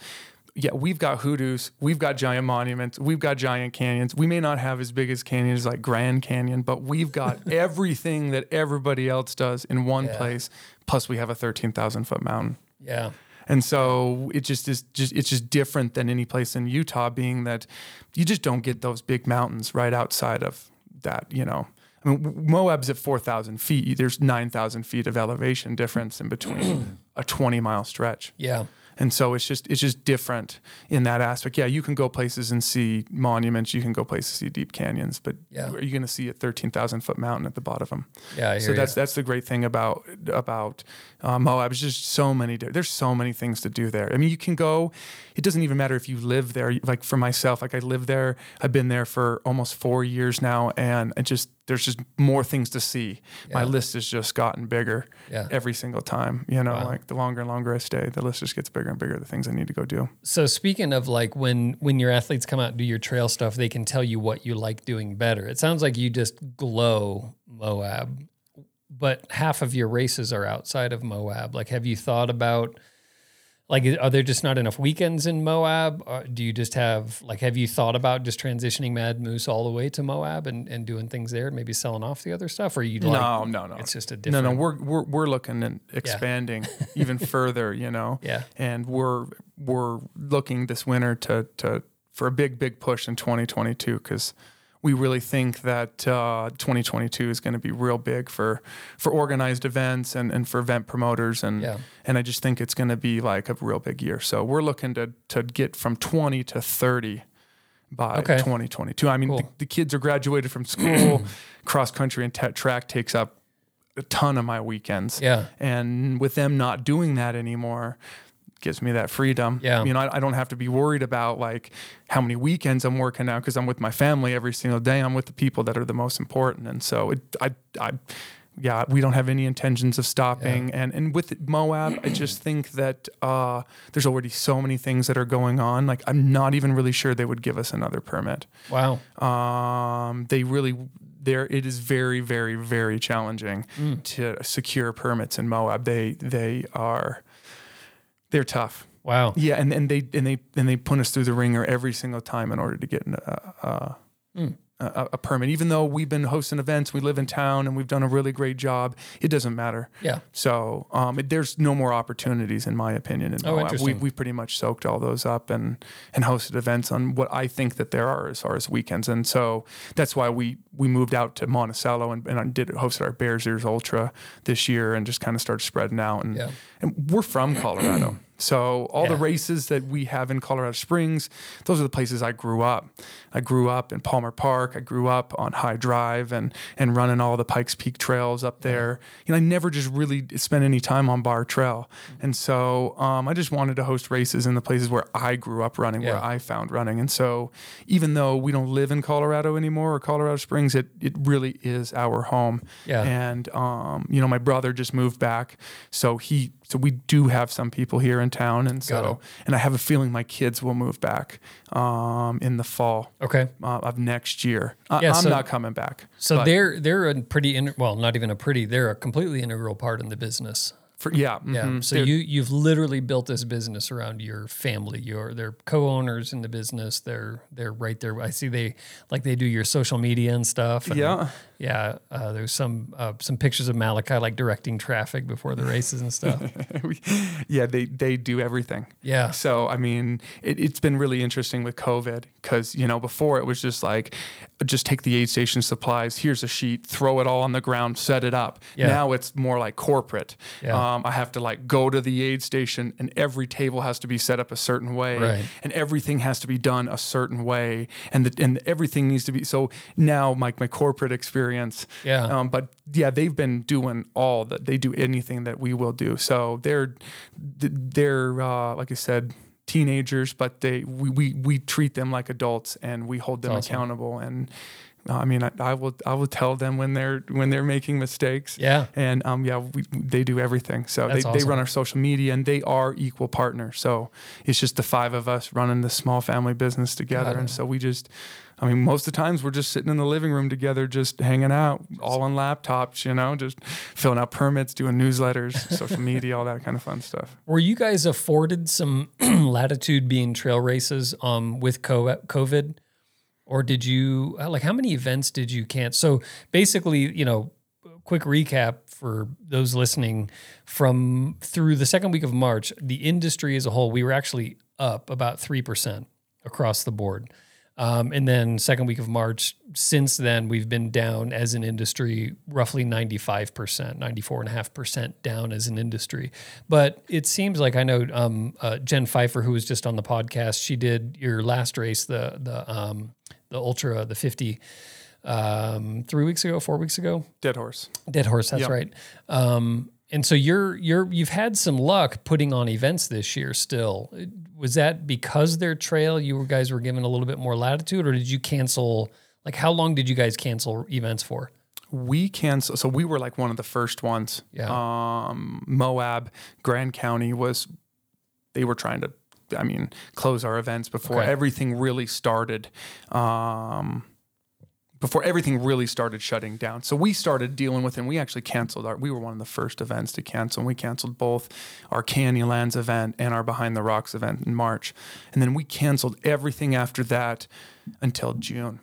Yeah, we've got hoodoos, we've got giant monuments, we've got giant canyons. We may not have as big as canyons like Grand Canyon, but we've got everything that everybody else does in one Yeah. place. Plus, we have a thirteen thousand foot mountain. Yeah. And so it just is just it's just different than any place in Utah, being that you just don't get those big mountains right outside of that, you know. I mean, Moab's at 4,000 feet. There's 9,000 feet of elevation difference in between a 20 mile stretch. Yeah. And so it's just it's just different in that aspect. Yeah, you can go places and see monuments. You can go places to see deep canyons, but Yeah. are you going to see a thirteen thousand foot mountain at the bottom of them? Yeah. So that's ya. that's the great thing about about uh, Moab. It's just so many. There's so many things to do there. I mean, you can go. It doesn't even matter if you live there. Like for myself, like I live there. I've been there for almost four years now, and it just there's just more things to see. My list has just gotten bigger Yeah. every single time. You know, Wow. like the longer and longer I stay, the list just gets bigger and bigger. The things I need to go do. So speaking of like when when your athletes come out and do your trail stuff, they can tell you what you like doing better. It sounds like you just glow Moab, but half of your races are outside of Moab. Like, have you thought about like are there just not enough weekends in Moab? Or do you just have like have you thought about just transitioning Mad Moose all the way to Moab and, and doing things there, maybe selling off the other stuff? Or you like no, no, no. it's just a No, different no, we're we're we're looking and expanding even further, you know. Yeah. And we're we're looking this winter to to for a big big push in 2022 because we really think that uh, 2022 is going to be real big for for organized events and, and for event promoters and Yeah. and I just think it's going to be like a real big year. So we're looking to to get from 20 to 30 by Okay. 2022. I mean, Cool. the, the kids are graduated from school. Cross country and t- track takes up a ton of my weekends. Yeah. And with them not doing that anymore, gives me that freedom. Yeah. You know, I, I don't have to be worried about like how many weekends I'm working now because I'm with my family every single day. I'm with the people that are the most important. And so it, I, I, yeah, we don't have any intentions of stopping. And and with Moab, I just think that uh, there's already so many things that are going on. Like I'm not even really sure they would give us another permit. Wow. Um, they really there it is very very very challenging Mm. to secure permits in Moab. They they are they're tough. Wow. Yeah, and, and they and they and they put us through the ringer every single time in order to get a, a, Mm. A, a permit. Even though we've been hosting events, we live in town, and we've done a really great job. It doesn't matter. Yeah. So um, it, there's no more opportunities, in my opinion. In Oh, interesting. We we pretty much soaked all those up and and hosted events on what I think that there are as far as weekends. And so that's why we we moved out to Monticello and, and did hosted our Bears Ears Ultra this year and just kind of started spreading out. And Yeah. and we're from Colorado. So all the races that we have in Colorado Springs, those are the places I grew up. I grew up in Palmer Park. I grew up on High Drive and and running all the Pikes Peak trails up there. You know, I never just really spent any time on Barr Trail, and so um, I just wanted to host races in the places where I grew up running, where I found running. And so even though we don't live in Colorado anymore or Colorado Springs, it it really is our home. Yeah. And um, you know, my brother just moved back, so he so we do have some people here in town, and so and I have a feeling my kids will move back um, in the fall Okay. uh, of next year. I, Yeah, I'm so- not coming back. So but they're they're a pretty in, well, not even a pretty. They're a completely integral part in the business. for, yeah, Yeah. mhm. So They're- you you've literally built this business around your family. You're they're co-owners in the business. They're they're right there. I see they like they do your social media and stuff. and yeah. Yeah. Uh, there's some uh, some pictures of Malachi like directing traffic before the races and stuff. Yeah, they they do everything. Yeah. So I mean, it, it's been really interesting with COVID because you know before it was just like, just take the aid station supplies. Here's a sheet, throw it all on the ground, set it up. Yeah. Now it's more like corporate. Yeah. Um, I have to like go to the aid station, and every table has to be set up a certain way, Right. and everything has to be done a certain way, and the, and everything needs to be. So now my my corporate experience. Yeah. Um, but yeah, they've been doing all that. They do anything that we will do. So they're they're uh, like I said, teenagers, but they we, we we treat them like adults and we hold them awesome. accountable. And I mean, I, I will I will tell them when they're when they're making mistakes. Yeah. And um, yeah, we, they do everything. So they, That's they awesome. run our social media and they are equal partners. So it's just the five of us running this small family business together. And so we just, I mean, most of the times we're just sitting in the living room together, just hanging out, all on laptops, you know, just filling out permits, doing newsletters, social media, all that kind of fun stuff. Were you guys afforded some latitude being trail races um, with COVID? Or did you, uh, like, how many events did you cancel? So basically, you know, quick recap for those listening from through the second week of March, the industry as a whole, we were actually up about 3% across the board. Um, and then second week of March, since then, we've been down as an industry roughly 95%, 94.5% down as an industry. But it seems like I know um, uh, Jen Pfeiffer, who was just on the podcast, she did your last race, the, the, um, the Ultra, the 50, um, three weeks ago, four weeks ago. Dead horse. Dead horse, that's Yep. right. Um, and so you're you're you've had some luck putting on events this year. Still, was that because their trail you guys were given a little bit more latitude, or did you cancel? Like, how long did you guys cancel events for? We cancel. So we were like one of the first ones. Yeah. Um, Moab, Grand County was. They were trying to, I mean, close our events before Okay. everything really started. Um, before everything really started shutting down. So we started dealing with it and we actually canceled our we were one of the first events to cancel and we canceled both our Canyonlands event and our Behind the Rocks event in March. And then we canceled everything after that until June.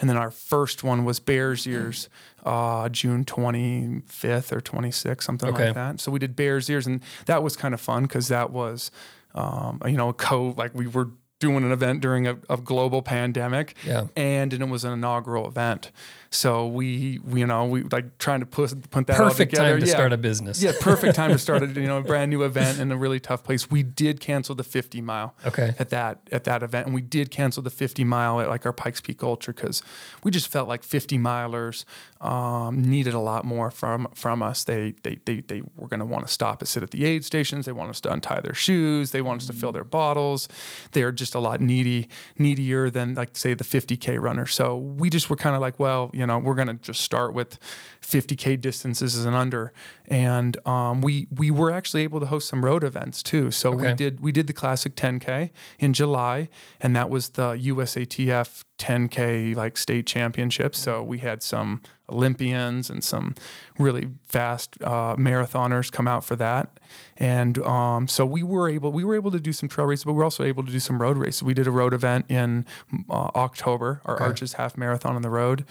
And then our first one was Bears Ears, uh, June 25th or 26th, something Okay. like that. So we did Bears Ears, and that was kind of fun because that was, um, you know, a co like we were doing an event during a, a global pandemic, Yeah. and, and it was an inaugural event. So we, we you know, we like trying to put put that all Perfect time to yeah. start a business. Yeah, perfect time to start a you know a brand new event in a really tough place. We did cancel the 50 mile Okay. at that at that event, and we did cancel the 50 mile at like our Pikes Peak Ultra because we just felt like 50 milers um, needed a lot more from from us. They they they, they were going to want to stop and sit at the aid stations. They want us to untie their shoes. They want us to fill their bottles. They're just a lot needy needier than like say the 50k runner. So we just were kind of like, well, you know, we're going to just start with 50k distances and under, and um, we we were actually able to host some road events too. So we did we did the classic 10k in July, and that was the USATF 10k like state championship. So we had some Olympians and some really fast uh, marathoners come out for that, and um, so we were able we were able to do some trail races, but we were also able to do some road races. We did a road event in uh, October, our Okay. Arches Half Marathon on the road.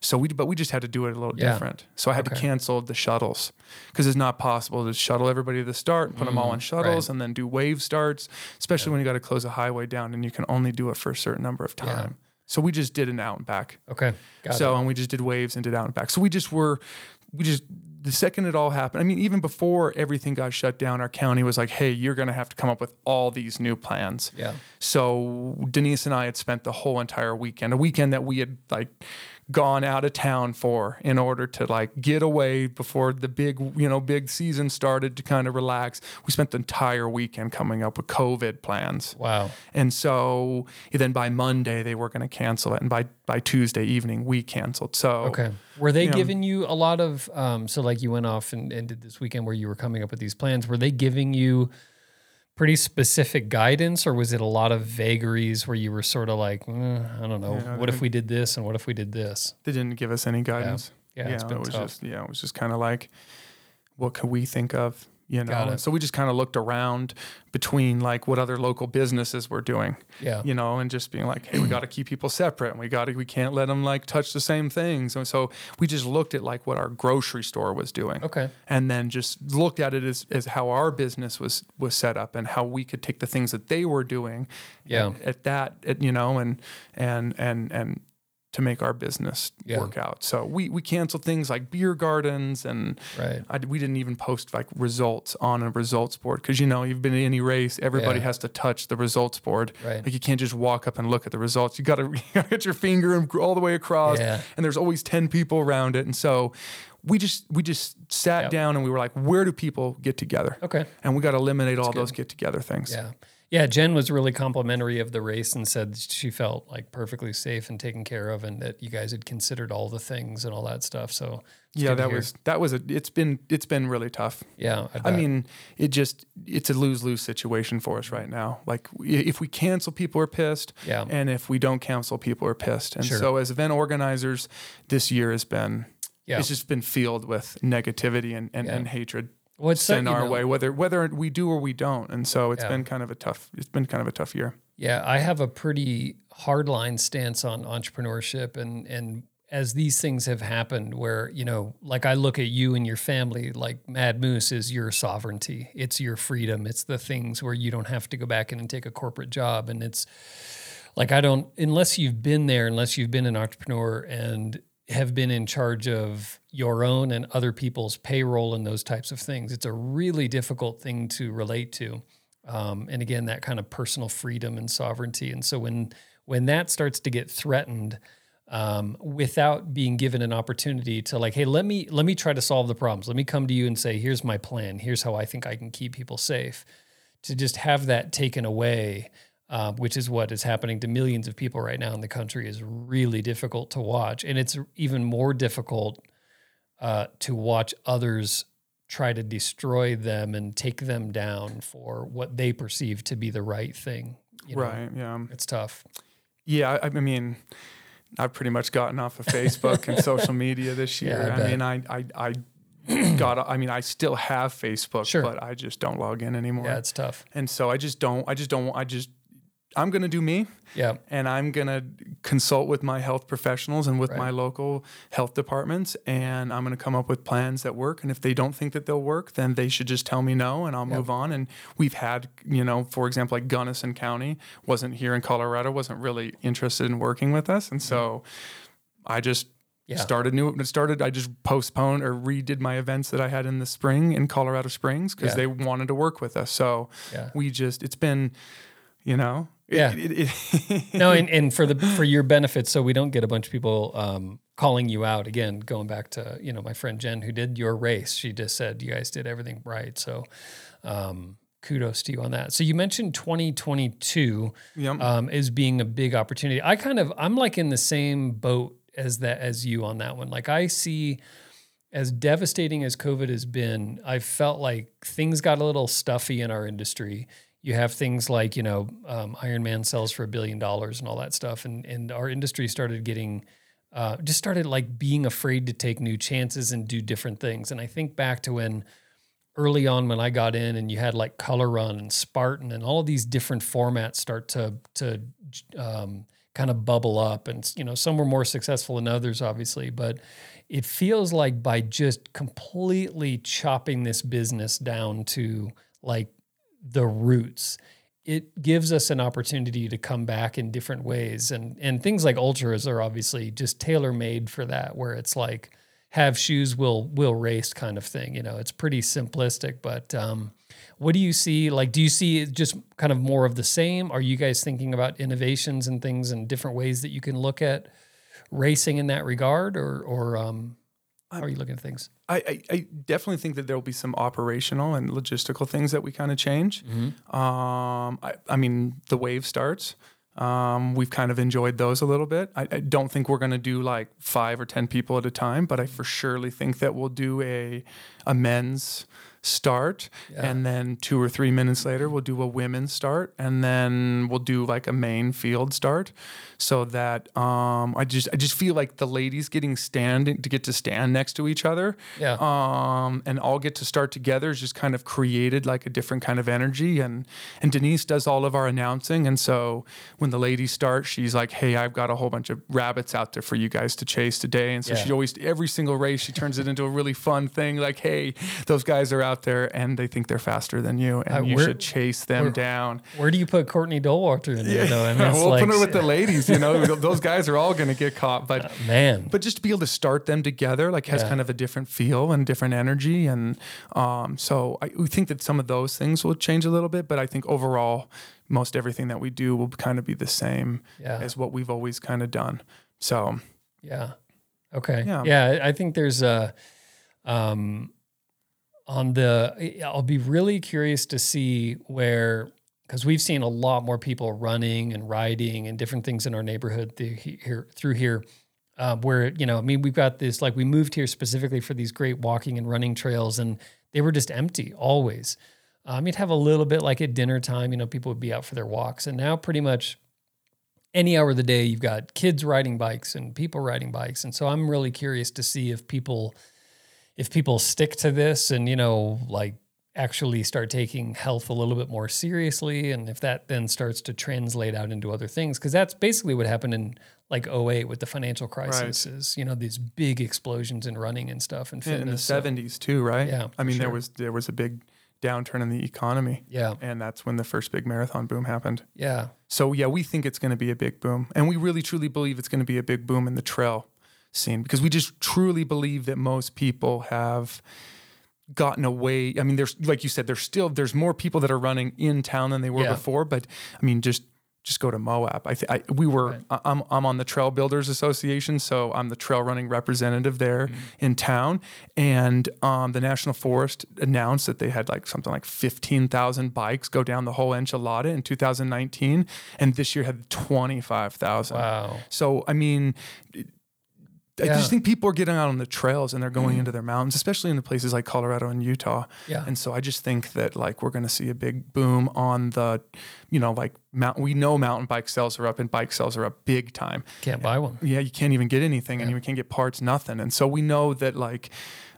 So we, but we just had to do it a little Yeah. different. So I had to cancel the shuttles because it's not possible to shuttle everybody to the start and put them all in shuttles Mm, right. and then do wave starts, especially when you got to close a highway down and you can only do it for a certain number of Yeah. time. So we just did an out and back. Okay. Got so it. and we just did waves and did out and back. So we just were, we just the second it all happened. I mean, even before everything got shut down, our county was like, "Hey, you're going to have to come up with all these new plans." Yeah. So Denise and I had spent the whole entire weekend, a weekend that we had like gone out of town for in order to like get away before the big, you know, big season started to kind of relax. We spent the entire weekend coming up with COVID plans. Wow. And so then by Monday they were going to cancel it and by by Tuesday evening we canceled. So Okay. Were they you know. giving you a lot of um so like you went off and, and did this weekend where you were coming up with these plans, were they giving you pretty specific guidance or was it a lot of vagaries where you were sort of like, "Mm, I don't know, Yeah, what if we did this and what if we did this? they didn't give us any guidance. Yeah, it's it been was tough. just yeah, it was just kind of like, what could we think of? You know, Got it. And so we just kind of looked around between like what other local businesses were doing, Yeah. you know, and just being like, hey, we got to keep people separate, and we got to we can't let them like touch the same things. And so we just looked at like what our grocery store was doing, Okay. and then just looked at it as, as how our business was was set up and how we could take the things that they were doing, Yeah. at, at that, at, you know, and and and and to make our business Yeah. work out. So we we canceled things like beer gardens and Right. I, we didn't even post like results on a results board because you know you've been in any race, everybody Yeah. has to touch the results board. Right. Like you can't just walk up and look at the results. You got to get your finger and all the way across, Yeah. and there's always ten people around it, and so. We just we just sat Yep. down and we were like, where do people get together? Okay. And we got to eliminate all those get together things. Yeah. Yeah, Jen was really complimentary of the race and said she felt like perfectly safe and taken care of, and that you guys had considered all the things and all that stuff. So yeah, that was that was a. It's been it's been really tough. yeah. I bet. mean, it just it's a lose lose situation for us right now. Like if we cancel, people are pissed, Yeah. and if we don't cancel, people are pissed. And Sure. so, as event organizers, this year has been Yeah. it's just been filled with negativity and and, Yeah. and hatred well, sent our know, way, whether whether we do or we don't. And so, it's Yeah. been kind of a tough. It's been kind of a tough year. Yeah, I have a pretty hardline stance on entrepreneurship and and as these things have happened where, you know, like I look at you and your family, like Mad Moose is your sovereignty. It's your freedom. It's the things where you don't have to go back in and take a corporate job and it's like I don't unless you've been there, unless you've been an entrepreneur and have been in charge of your own and other people's payroll and those types of things. It's a really difficult thing to relate to. Um, and again, that kind of personal freedom and sovereignty. And so when when that starts to get threatened, um, without being given an opportunity to like, hey, let me let me try to solve the problems. Let me come to you and say, here's my plan. Here's how I think I can keep people safe. To just have that taken away uh, which is what is happening to millions of people right now in the country, is really difficult to watch. And it's even more difficult uh, to watch others try to destroy them and take them down for what they perceive to be the right thing. You know? Right. Yeah. It's tough. Yeah. I, I mean, I've pretty much gotten off of Facebook and social media this year. Yeah, I, I mean, I, I, I got I mean I still have Facebook sure. but I just don't log in anymore. Yeah, it's tough. And so I just don't I just don't I just I'm going to do me. Yeah. And I'm going to consult with my health professionals and with right. my local health departments and I'm going to come up with plans that work and if they don't think that they'll work, then they should just tell me no and I'll yep. move on and we've had, you know, for example, like Gunnison County wasn't here in Colorado, wasn't really interested in working with us and so I just yeah. started new started i just postponed or redid my events that i had in the spring in colorado springs because yeah. they wanted to work with us so yeah. we just it's been you know yeah. It, it, it no, and, and for the for your benefit, so we don't get a bunch of people um, calling you out again. Going back to you know my friend Jen who did your race, she just said you guys did everything right. So um, kudos to you on that. So you mentioned 2022 yep. um, as being a big opportunity. I kind of I'm like in the same boat as that as you on that one. Like I see as devastating as COVID has been, I felt like things got a little stuffy in our industry you have things like you know um, Ironman sells for a billion dollars and all that stuff, and and our industry started getting uh, just started like being afraid to take new chances and do different things. And I think back to when early on when I got in, and you had like Color Run and Spartan and all of these different formats start to to um, kind of bubble up, and you know some were more successful than others, obviously, but it feels like by just completely chopping this business down to like the roots. It gives us an opportunity to come back in different ways. And and things like ultras are obviously just tailor made for that where it's like have shoes will will race kind of thing you know? It's pretty simplistic but um, what do you see like do you see just kind of more of the same? Are you guys thinking about innovations and things and different ways that you can look at racing in that regard or or um, how are you looking at things? I, I, I definitely think that there will be some operational and logistical things that we kind of change. Mm-hmm. Um, I, I mean, the wave starts. Um, we've kind of enjoyed those a little bit. I, I don't think we're going to do like five or ten people at a time, but I for surely think that we'll do a a men's start yeah. and then two or three minutes later we'll do a women's start and then we'll do like a main field start so that um, I just I just feel like the ladies getting standing to get to stand next to each other yeah um, and all get to start together is just kind of created like a different kind of energy and and Denise does all of our announcing and so when the ladies start she's like hey I've got a whole bunch of rabbits out there for you guys to chase today and so yeah. she always every single race she turns it into a really fun thing like hey those guys are out out there and they think they're faster than you, and uh, you should chase them where, down. Where do you put Courtney Dauwalter in there? Though? I mean, we'll like, put her with the ladies. You know, those guys are all going to get caught. But uh, man, but just to be able to start them together, like, has yeah. kind of a different feel and different energy, and um, so I, we think that some of those things will change a little bit. But I think overall, most everything that we do will kind of be the same yeah. as what we've always kind of done. So yeah. Okay. Yeah. yeah I think there's a, um, on the I'll be really curious to see where because we've seen a lot more people running and riding and different things in our neighborhood through here through here uh, where you know I mean we've got this like we moved here specifically for these great walking and running trails and they were just empty always. Um, you'd have a little bit like at dinner time you know people would be out for their walks and now pretty much any hour of the day you've got kids riding bikes and people riding bikes and so I'm really curious to see if people if people stick to this and you know like actually start taking health a little bit more seriously and if that then starts to translate out into other things because that's basically what happened in like 08 with the financial crisis right. is you know these big explosions in running and stuff and fitness. in the 70s too right yeah i mean sure. there was there was a big downturn in the economy. Yeah. And that's when the first big marathon boom happened. Yeah. So yeah, we think it's going to be a big boom, and we really truly believe it's going to be a big boom in the trail scene because we just truly believe that most people have gotten away. I mean, there's like you said, there's still there's more people that are running in town than they were Yeah. before, but I mean, just just go to Moab. I, th- I we were I- I'm I'm on the Trail Builders Association, so I'm the trail running representative there in town. And um, the National Forest announced that they had like something like 15,000 bikes go down the whole enchilada in 2019, and this year had 25,000. Wow. So I mean. I Yeah. just think people are getting out on the trails and they're going into their mountains, especially in the places like Colorado and Utah. Yeah. And so I just think that like we're going to see a big boom on the, you know, like mount. We know mountain bike sales are up and bike sales are up big time. Can't buy one. Yeah, you can't even get anything, and you can't get parts, nothing. And so we know that like.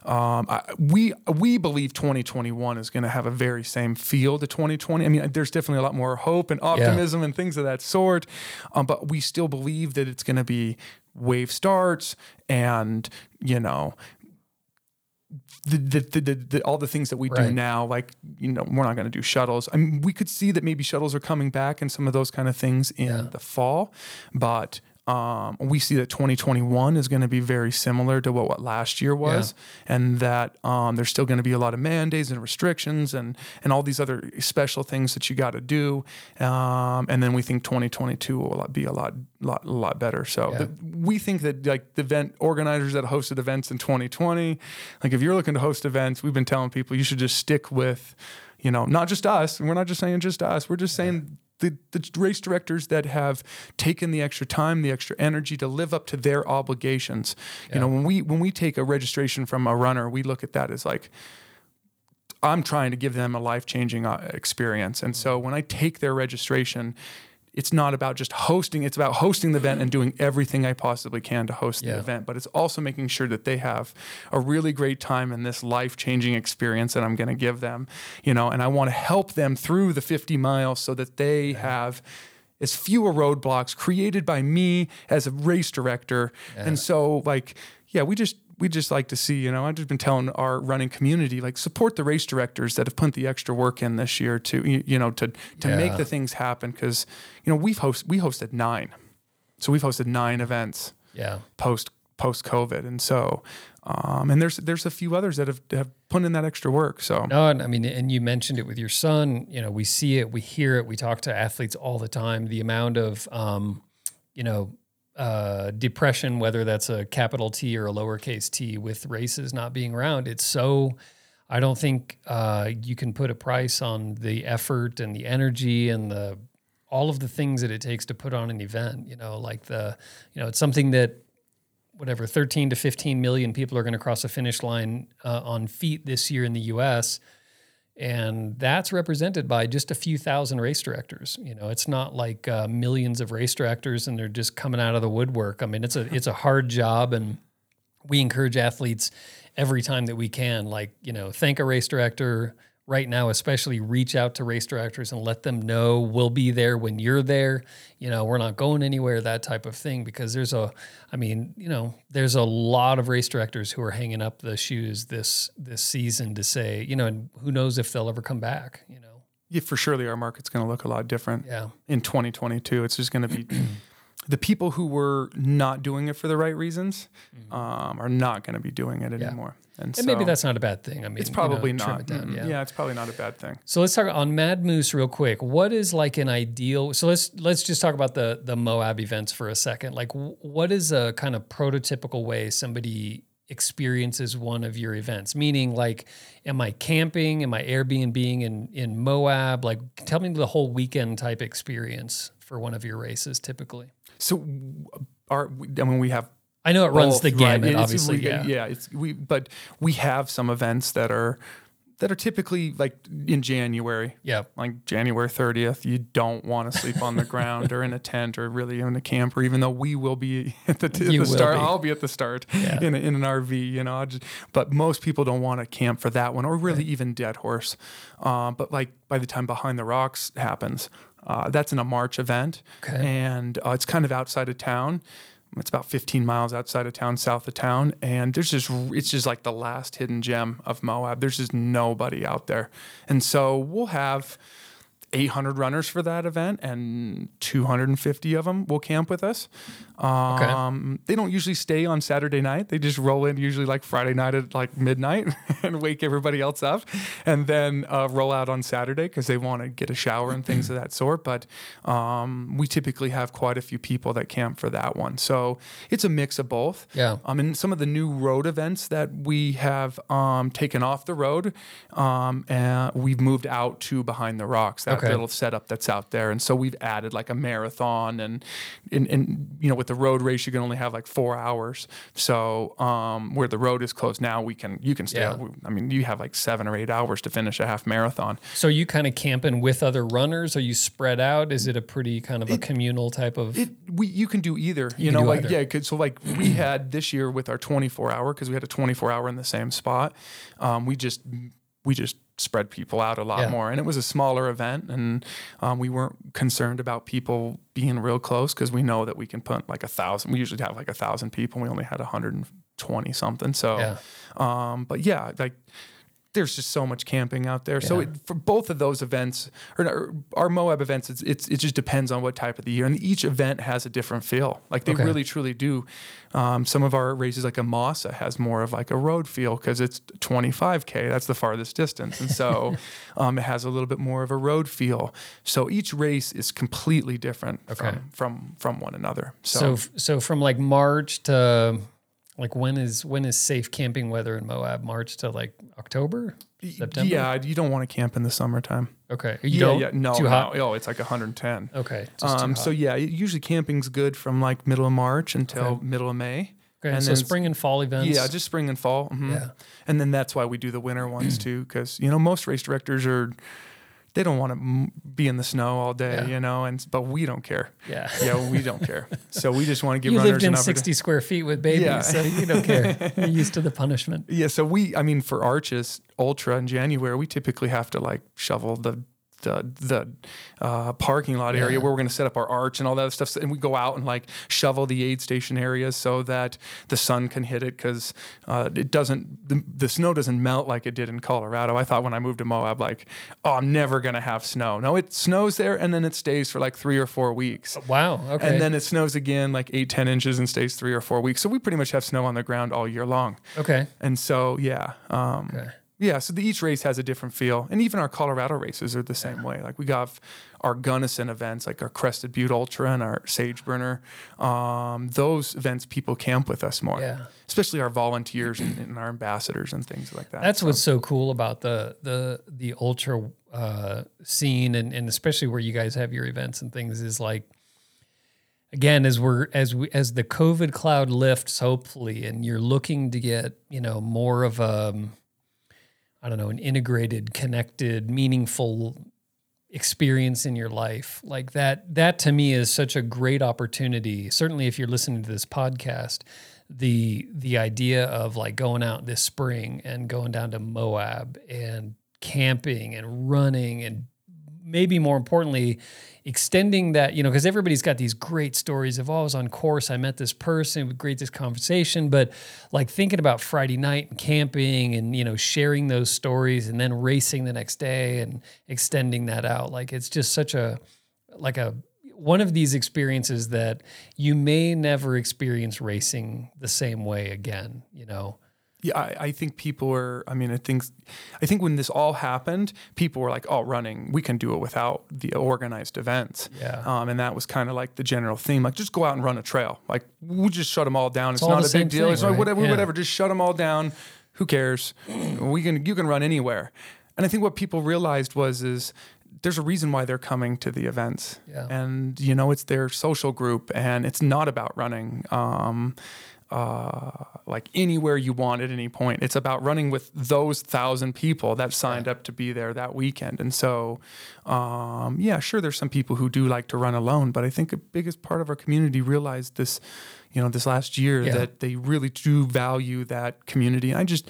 Um, I, we we believe 2021 is going to have a very same feel to 2020. I mean, there's definitely a lot more hope and optimism and things of that sort, um, but we still believe that it's going to be wave starts and you know the, the, the, the, the all the things that we do now, like you know, we're not going to do shuttles. I mean, we could see that maybe shuttles are coming back and some of those kind of things in Yeah. the fall, but um, we see that 2021 is going to be very similar to what, what last year was, and that um, there's still going to be a lot of mandates and restrictions and and all these other special things that you got to do. Um, and then we think 2022 will be a lot lot lot better. So Yeah. the, we think that like the event organizers that hosted events in 2020, like if you're looking to host events, we've been telling people you should just stick with, you know, not just us. And we're not just saying just us. We're just saying the, the race directors that have taken the extra time, the extra energy to live up to their obligations. You know, when we when we take a registration from a runner, we look at that as like I'm trying to give them a life changing uh, experience. And so when I take their registration, it's not about just hosting, it's about hosting the event and doing everything I possibly can to host the event. But it's also making sure that they have a really great time in this life changing experience that I'm going to give them, you know, and I want to help them through the 50 miles so that they have as fewer roadblocks created by me as a race director. And so like, yeah, we just we just like to see, you know, I've just been telling our running community, like support the race directors that have put the extra work in this year to, you, you know, to to make the things happen. Cause, you know, we've host we hosted nine. So we've hosted nine events Yeah. post post COVID. And so um, and there's there's a few others that have, have put in that extra work. So No, and I mean, and you mentioned it with your son. You know, we see it, we hear it, we talk to athletes all the time. The amount of, um, you know, uh, depression, whether that's a capital T or a lowercase t, with races not being around, it's so. I don't think uh, you can put a price on the effort and the energy and the all of the things that it takes to put on an event. You know, like the, you know, it's something that whatever 13 to 15 million people are going to cross a finish line uh, on feet this year in the US and that's represented by just a few thousand race directors. You know it's not like uh, millions of race directors and they're just coming out of the woodwork. I mean it's a it's a hard job and we encourage athletes every time that we can like you know thank a race director right now especially reach out to race directors and let them know we'll be there when you're there you know we're not going anywhere that type of thing because there's a i mean you know there's a lot of race directors who are hanging up the shoes this this season to say you know and who knows if they'll ever come back you know yeah, for surely our market's going to look a lot different. yeah in 2022. It's just going to be the people who were not doing it for the right reasons um, are not going to be doing it anymore. And, Mm-hmm. and so maybe that's not a bad thing i mean it's you probably know, not. it down, Mm-mm. yeah. it's probably not a bad thing. So let's talk on Mad Moose real quick. What is like an ideal? So let's let's just talk about the the Moab events for a second. Like, what is a kind of prototypical way somebody experiences one of your events? Meaning, like, am I camping? Am I Airbnb in in Moab? Like, tell me the whole weekend type experience for one of your races. Typically, So our, I mean, we have I know it runs both, the right? gamut. It's- obviously, we- yeah. yeah. It's we, but we have some events that are that are typically like in January. yeah, like January 30th, you don't want to sleep on the ground or in a tent or really in a camper, even though we will be at the, the start. be. I'll be at the start Yeah. in, a, in an RV, you know. Just, but most people don't want to camp for that one or really even Dead Horse. Um, but like by the time Behind the Rocks happens, uh, that's in a March event Okay. and uh, it's kind of outside of town. It's about 15 miles outside of town, south of town, and there's just it's just like the last hidden gem of Moab. There's just nobody out there, and so we'll have 800 runners for that event, and 250 of them will camp with us. Um, They don't usually stay on Saturday night. They just roll in usually like Friday night at like midnight and wake everybody else up, and then uh, roll out on Saturday because they want to get a shower and things of that sort. But um, we typically have quite a few people that camp for that one, so it's a mix of both. Yeah. Um, and some of the new road events that we have um, taken off the road, um, and we've moved out to behind the rocks. That Okay. little setup that's out there, and so we've added like a marathon, and and, and you know with the road race you can only have like four hours. So um, where the road is closed now, we can you can stay. Yeah. out. I mean, you have like seven or eight hours to finish a half marathon. So you kind of camping with other runners? Are you spread out? Is it a pretty kind of a communal type of? It we you can do either. You, can know, like either. yeah. 'cause- So like we had this year with our 24 hour because we had a 24 hour in the same spot. Um, we just we just spread people out a lot Yeah. more, and it was a smaller event, and um, we weren't concerned about people being real close because we know that we can put like a thousand. We usually have like a thousand people. And We only had 120 something. So, Yeah. um, but yeah, like there's just so much camping out there. So it, for both of those events, or, or our Moab events, it's, it's it just depends on what type of the year, and each event has a different feel. Like they Okay. really truly do. Um, some of our races, like Amasa, has more of like a road feel because it's 25k. That's the farthest distance, and so um, it has a little bit more of a road feel. So each race is completely different Okay. from from from one another. So, So f- so from like March to like when is when is safe camping weather in Moab? March to like October, September. yeah, you don't want to camp in the summertime. Okay. You yeah, don't. yeah, no, Too no, hot. oh, it's like 110. Okay. Um, so yeah, usually camping's good from like middle of March until Okay. middle of May. okay. and so then- spring and fall events. Yeah, just spring and fall. mhm. Yeah. and then that's why we do the winter ones too, because you know most race directors are they don't want to be in the snow all day, Yeah. you know, and but we don't care. yeah. Yeah, we don't care. So we just want to give You runners lived in an 60 square feet with babies, Yeah. so you don't care. You're used to the punishment. Yeah, so we, I mean, for Arches Ultra in January, we typically have to like shovel the the the uh, parking lot area where we're going to set up our arch and all that other stuff, and we go out and like shovel the aid station areas so that the sun can hit it because uh, it doesn't the, the snow doesn't melt like it did in Colorado. I thought when I moved to Moab, like, oh, I'm never going to have snow. No, it snows there and then it stays for like three or four weeks. Wow. Okay. And then it snows again, like eight, ten inches, and stays three or four weeks. So we pretty much have snow on the ground all year long. okay. And so, yeah, um, Okay. Yeah. So the, each race has a different feel, and even our Colorado races are the same way. Like we got our Gunnison events, like our Crested Butte Ultra and our Sage Burner. Um, those events, people camp with us more, Yeah. especially our volunteers and, and our ambassadors and things like that. That's what's so cool about the the the ultra uh, scene and, and especially where you guys have your events and things is like again as we're as we as the COVID cloud lifts hopefully and you're looking to get you know more of a I don't know an integrated connected meaningful experience in your life like that that to me is such a great opportunity certainly if you're listening to this podcast the the idea of like going out this spring and going down to Moab and camping and running and maybe more importantly extending that you know because everybody's got these great stories. Of oh I was on course I met this person great this conversation but like thinking about Friday night and camping and you know sharing those stories and then racing the next day and extending that out like it's just such a like a one of these experiences that you may never experience racing the same way again you know Yeah, I, I think people were. I mean, I think, I think when this all happened, people were like, "Oh, running, we can do it without the organized events." Yeah. Um, and that was kind of like the general theme, like just go out and run a trail. Like we'll just shut them all down. It's, all not a big deal. thing, it's like whatever, Yeah. whatever. Just shut them all down. Who cares? we can, you can run anywhere. And I think what people realized was is there's a reason why they're coming to the events. Yeah. And you know, it's their social group, and it's not about running. Um, uh, like anywhere you want at any point. It's about running with those thousand people that signed up to be there that weekend. And so, um, yeah, sure, there's some people who do like to run alone, but I think the biggest part of our community realized this, you know, this last year Yeah. that they really do value that community. And I just,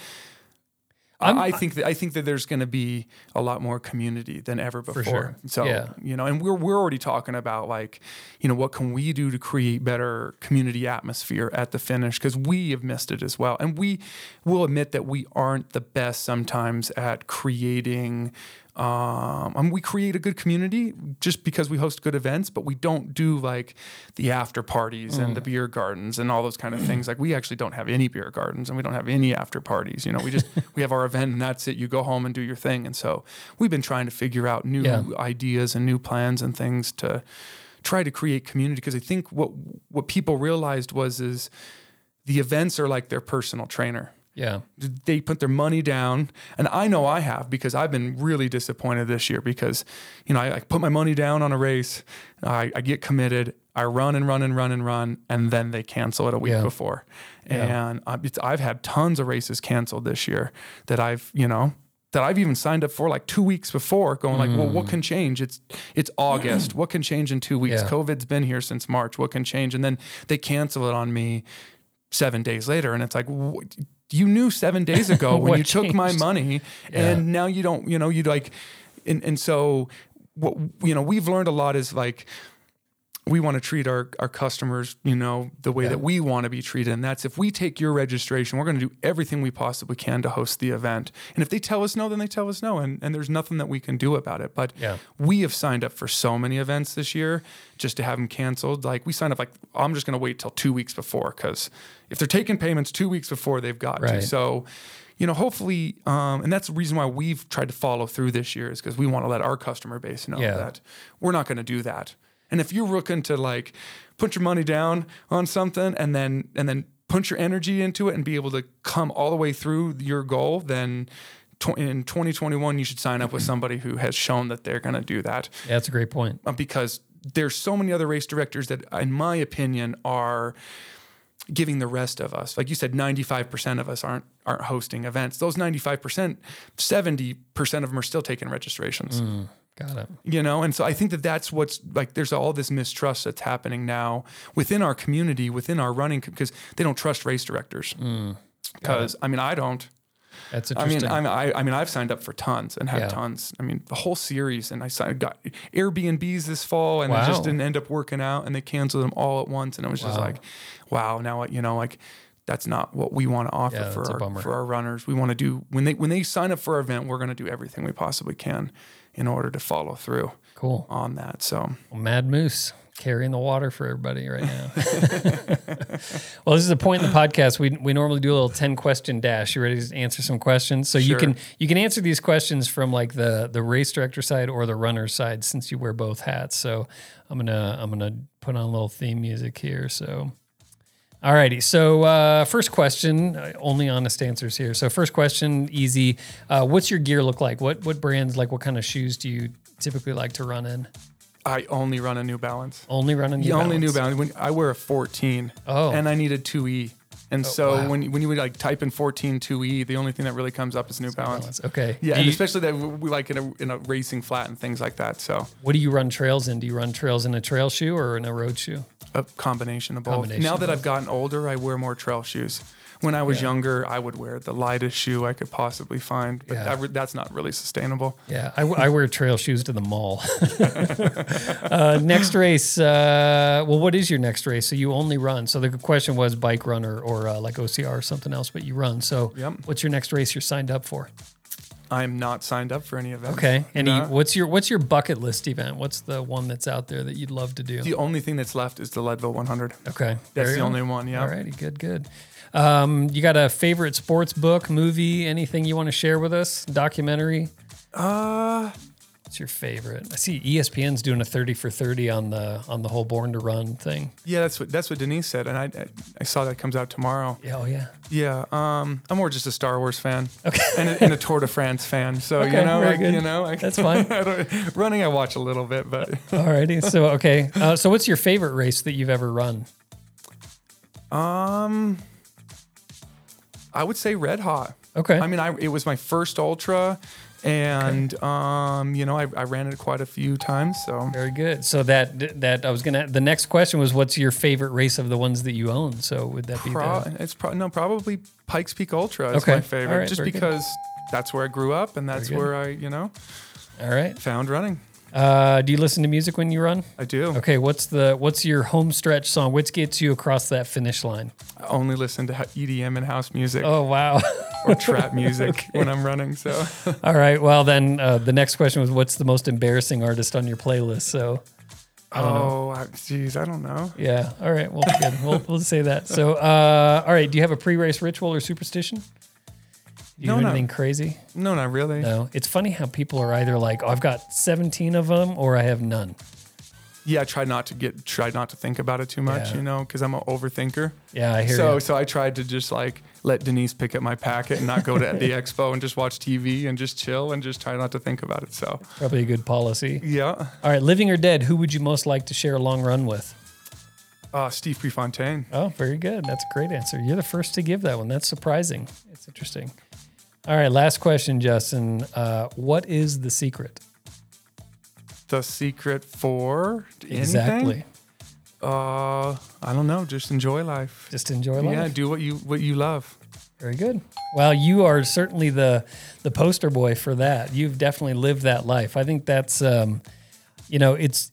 I, I think that I think that there's going to be a lot more community than ever before. sure. So Yeah. you know, and we're we're already talking about like, you know, what can we do to create better community atmosphere at the finish because we have missed it as well, and we will admit that we aren't the best sometimes at creating. Um, I mean, we create a good community just because we host good events, but we don't do like the after parties and the beer gardens and all those kind of things. Like we actually don't have any beer gardens and we don't have any after parties. You know, we just we have our event and that's it. You go home and do your thing. And so we've been trying to figure out new Yeah. ideas and new plans and things to try to create community because I think what what people realized was is the events are like their personal trainer Yeah. they put their money down and i know i have because i've been really disappointed this year because you know i, I put my money down on a race I, I get committed i run and run and run and run and then they cancel it a week Yeah. before and it's, i've had tons of races canceled this year that i've you know that I've even signed up for like two weeks before, going like, well, what mm. can change? It's it's August. What can change in two weeks? Yeah. COVID's been here since March. What can change? And then they cancel it on me seven days later, and it's like, you knew seven days ago when you took my changed? money, Yeah. and now you don't. You know, you like, and and so what you know we've learned a lot is like we want to treat our, our customers, you know, the way Yeah. that we want to be treated. And that's if we take your registration, we're going to do everything we possibly can to host the event. And if they tell us no, then they tell us no. And, and there's nothing that we can do about it. But Yeah. we have signed up for so many events this year just to have them canceled. Like we signed up, like, I'm just going to wait till two weeks before because if they're taking payments two weeks before, they've got Right. to. So, you know, hopefully, um, and that's the reason why we've tried to follow through this year is because we want to let our customer base know Yeah. that we're not going to do that. And if you're looking to like put your money down on something and then and then put your energy into it and be able to come all the way through your goal, then in 2021 you should sign up with somebody who has shown that they're going to do that. Yeah, that's a great point. uh, because there's so many other race directors that in my opinion are giving the rest of us. Like you said 95% of us aren't aren't hosting events. Those 95% 70% of them are still taking registrations Got it. you know and so i think that that's what's like there's all this mistrust that's happening now within our community within our running because they don't trust race directors mm. because i mean i don't That's I mean, interesting. I'm, I, I mean, I've signed up for tons and had Yeah. tons. I mean, the whole series, and I signed, got Airbnbs this fall, and it Wow. just didn't end up working out, and they canceled them all at once, and it was just like, wow, now what, you know, like that's not what we want to offer Yeah, for our for our runners. We want to do when they when they sign up for our event, we're going to do everything we possibly can in order to follow through cool. on that. So Well, Mad Moose carrying the water for everybody right now. well, this is a point in the podcast. We, we normally do a little 10 question dash. You ready to answer some questions? So you can you can answer these questions from like the the race director side or the runner side since you wear both hats. So I'm gonna I'm gonna put on a little theme music here. So Alrighty, so uh, first question, uh, only honest answers here. So first question, easy. Uh, what's your gear look like? What what brands, like what kind of shoes do you typically like to run in? I only run a New Balance. Only run running The Balance. only New Balance. When I wear a 14, Oh. and I need a 2E. And so wow. when when you would like type in 14 2E, the only thing that really comes up is New Balance. Balance. Okay. Yeah, Do and you- especially that we like in a in a racing flat and things like that. So what do you run trails in? Do you run trails in a trail shoe or in a road shoe? A combination of both. Combination now of that both. I've gotten older, I wear more trail shoes. When I was Yeah. younger, I would wear the lightest shoe I could possibly find, but Yeah. re- that's not really sustainable. Yeah, I, I wear trail shoes to the mall. uh, next race. Uh, well, what is your next race? So you only run. So the question was bike runner or uh, like OCR or something else, but you run. So Yep. what's your next race you're signed up for? I'm not signed up for any events. Okay. Any? No. What's your What's your bucket list event? What's the one that's out there that you'd love to do? The only thing that's left is the Leadville 100. Okay, That's the only one. Yeah. All righty, good, good. Um, you got a favorite sports book, movie, anything you want to share with us? Documentary? Uh, What's your favorite? I see ESPN's doing a thirty for thirty on the on the whole Born to Run thing. yeah, that's what that's what Denise said, and I I, I saw that comes out tomorrow. Yeah, oh yeah. Yeah, um, I'm more just a Star Wars fan Okay, and a, and a Tour de France fan. So Okay, you know, like, you know, like, That's fine. I running, I watch a little bit, but alrighty. So okay, uh, so what's your favorite race that you've ever run? um, I would say Red Hot. Okay, I mean, I it was my first ultra, and um, you know, I, I ran it quite a few times. So very good. So that that I was gonna. The next question was, what's your favorite race of the ones that you own? So would that be pro- the? it's pro- no probably Pikes Peak Ultra is Okay. my favorite, right, just very good. because that's where I grew up, and that's where I, you know, All right. found running. Uh, do you listen to music when you run? I do. Okay. What's the what's your home stretch song? What gets you across that finish line? I only listen to EDM and house music Oh wow. or trap music when I'm running. So All right. Well, then uh, the next question was, what's the most embarrassing artist on your playlist? So I oh, I- geez, I don't know. yeah. All right. Well, good. we'll we'll say that. So uh, all right. Do you have a pre-race ritual or superstition? Do you No, do anything crazy? No, not really. No. It's funny how people are either like, oh, I've got 17 of them, or I have none. Yeah, I try not to get, try not to think about it too much, Yeah. you know, because I'm an overthinker. Yeah, I hear So, you. so I tried to just like let Denise pick up my packet and not go to the expo and just watch TV and just chill and just try not to think about it. So, Probably a good policy. yeah. All right. Living or dead, who would you most like to share a long run with? Uh, Steve Prefontaine. Oh, very good. That's a great answer. You're the first to give that one. That's surprising. It's interesting. All right, last question, Justin. Uh, what is the secret? The secret for anything? Exactly. Uh, I don't know. Just enjoy life. Just enjoy life. Yeah, do what you what you love. Very good. Well, you are certainly the the poster boy for that. You've definitely lived that life. I think that's um, you know, it's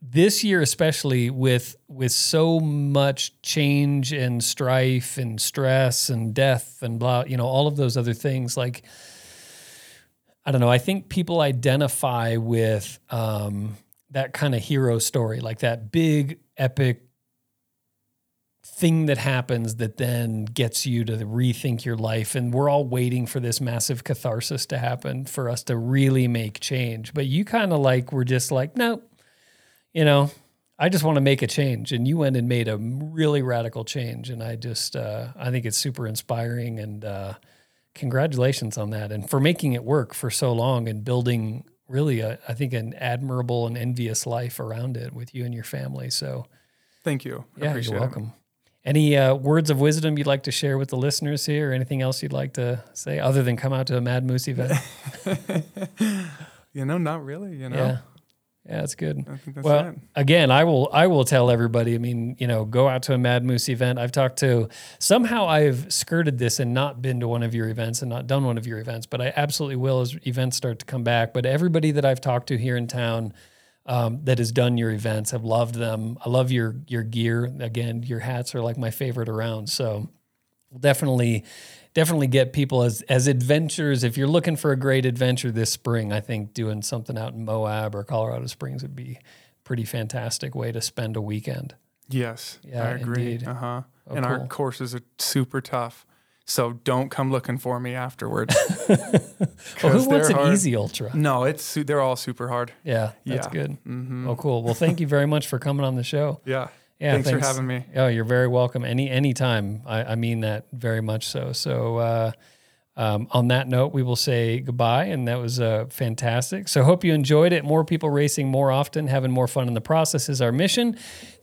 this year especially with with so much change and strife and stress and death and blah, you know, all of those other things like I don't know, I think people identify with um that kind of hero story, like that big epic thing that happens that then gets you to rethink your life. And we're all waiting for this massive catharsis to happen for us to really make change. But you kind of like were just like no you know i just want to make a change. And you went and made a really radical change. And i just uh, i think it's super inspiring. And uh, congratulations on that and for making it work for so long and building really a, i think an admirable and envious life around it with you and your family so Thank you. I yeah, you're it. welcome. Any uh, words of wisdom you'd like to share with the listeners here, or anything else you'd like to say other than come out to a Mad Moose event? You know, not really. You know, Yeah, yeah, that's good. I think that's Well, it. again, I will I will tell everybody. I mean, you know, go out to a Mad Moose event. I've talked to somehow I've skirted this and not been to one of your events and not done one of your events, but I absolutely will as events start to come back. But everybody that I've talked to here in town. Um, that has done your events have loved them. I love your your gear. Again, your hats are like my favorite around. So definitely definitely get people as as adventures. If you're looking for a great adventure this spring, I think doing something out in Moab or Colorado Springs would be a pretty fantastic way to spend a weekend. Yes, Yeah, I agree. Uh huh. Oh, and our courses are super tough. So don't come looking for me afterwards. Well, who wants an hard. easy ultra? No, it's they're all super hard. Yeah, that's Yeah. good. Mm-hmm. Oh, cool. Well, thank you very much for coming on the show. Yeah. Yeah, thanks, for having me. Oh, you're very welcome. Any anytime. I, I mean that very much so. So uh, um, on that note, we will say goodbye, and that was uh, fantastic. So hope you enjoyed it. More people racing more often, having more fun in the process is our mission.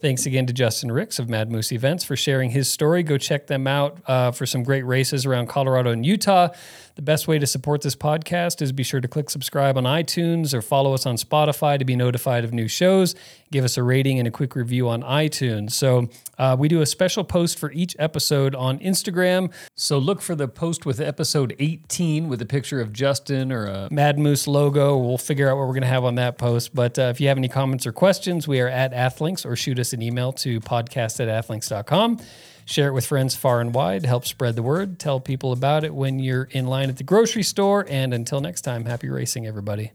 Thanks again to Justin Ricks of Mad Moose Events for sharing his story. Go check them out uh, for some great races around Colorado and Utah. The best way to support this podcast is be sure to click subscribe on iTunes or follow us on Spotify to be notified of new shows. Give us a rating and a quick review on iTunes. So, uh, we do a special post for each episode on Instagram. So, look for the post with episode 18 with a picture of Justin or a Mad Moose logo. We'll figure out what we're going to have on that post. But uh, if you have any comments or questions, we are at Athlinks or shoot us an email to podcast at athlinks.com. Share it with friends far and wide. Help spread the word. Tell people about it when you're in line at the grocery store. And until next time, happy racing, everybody.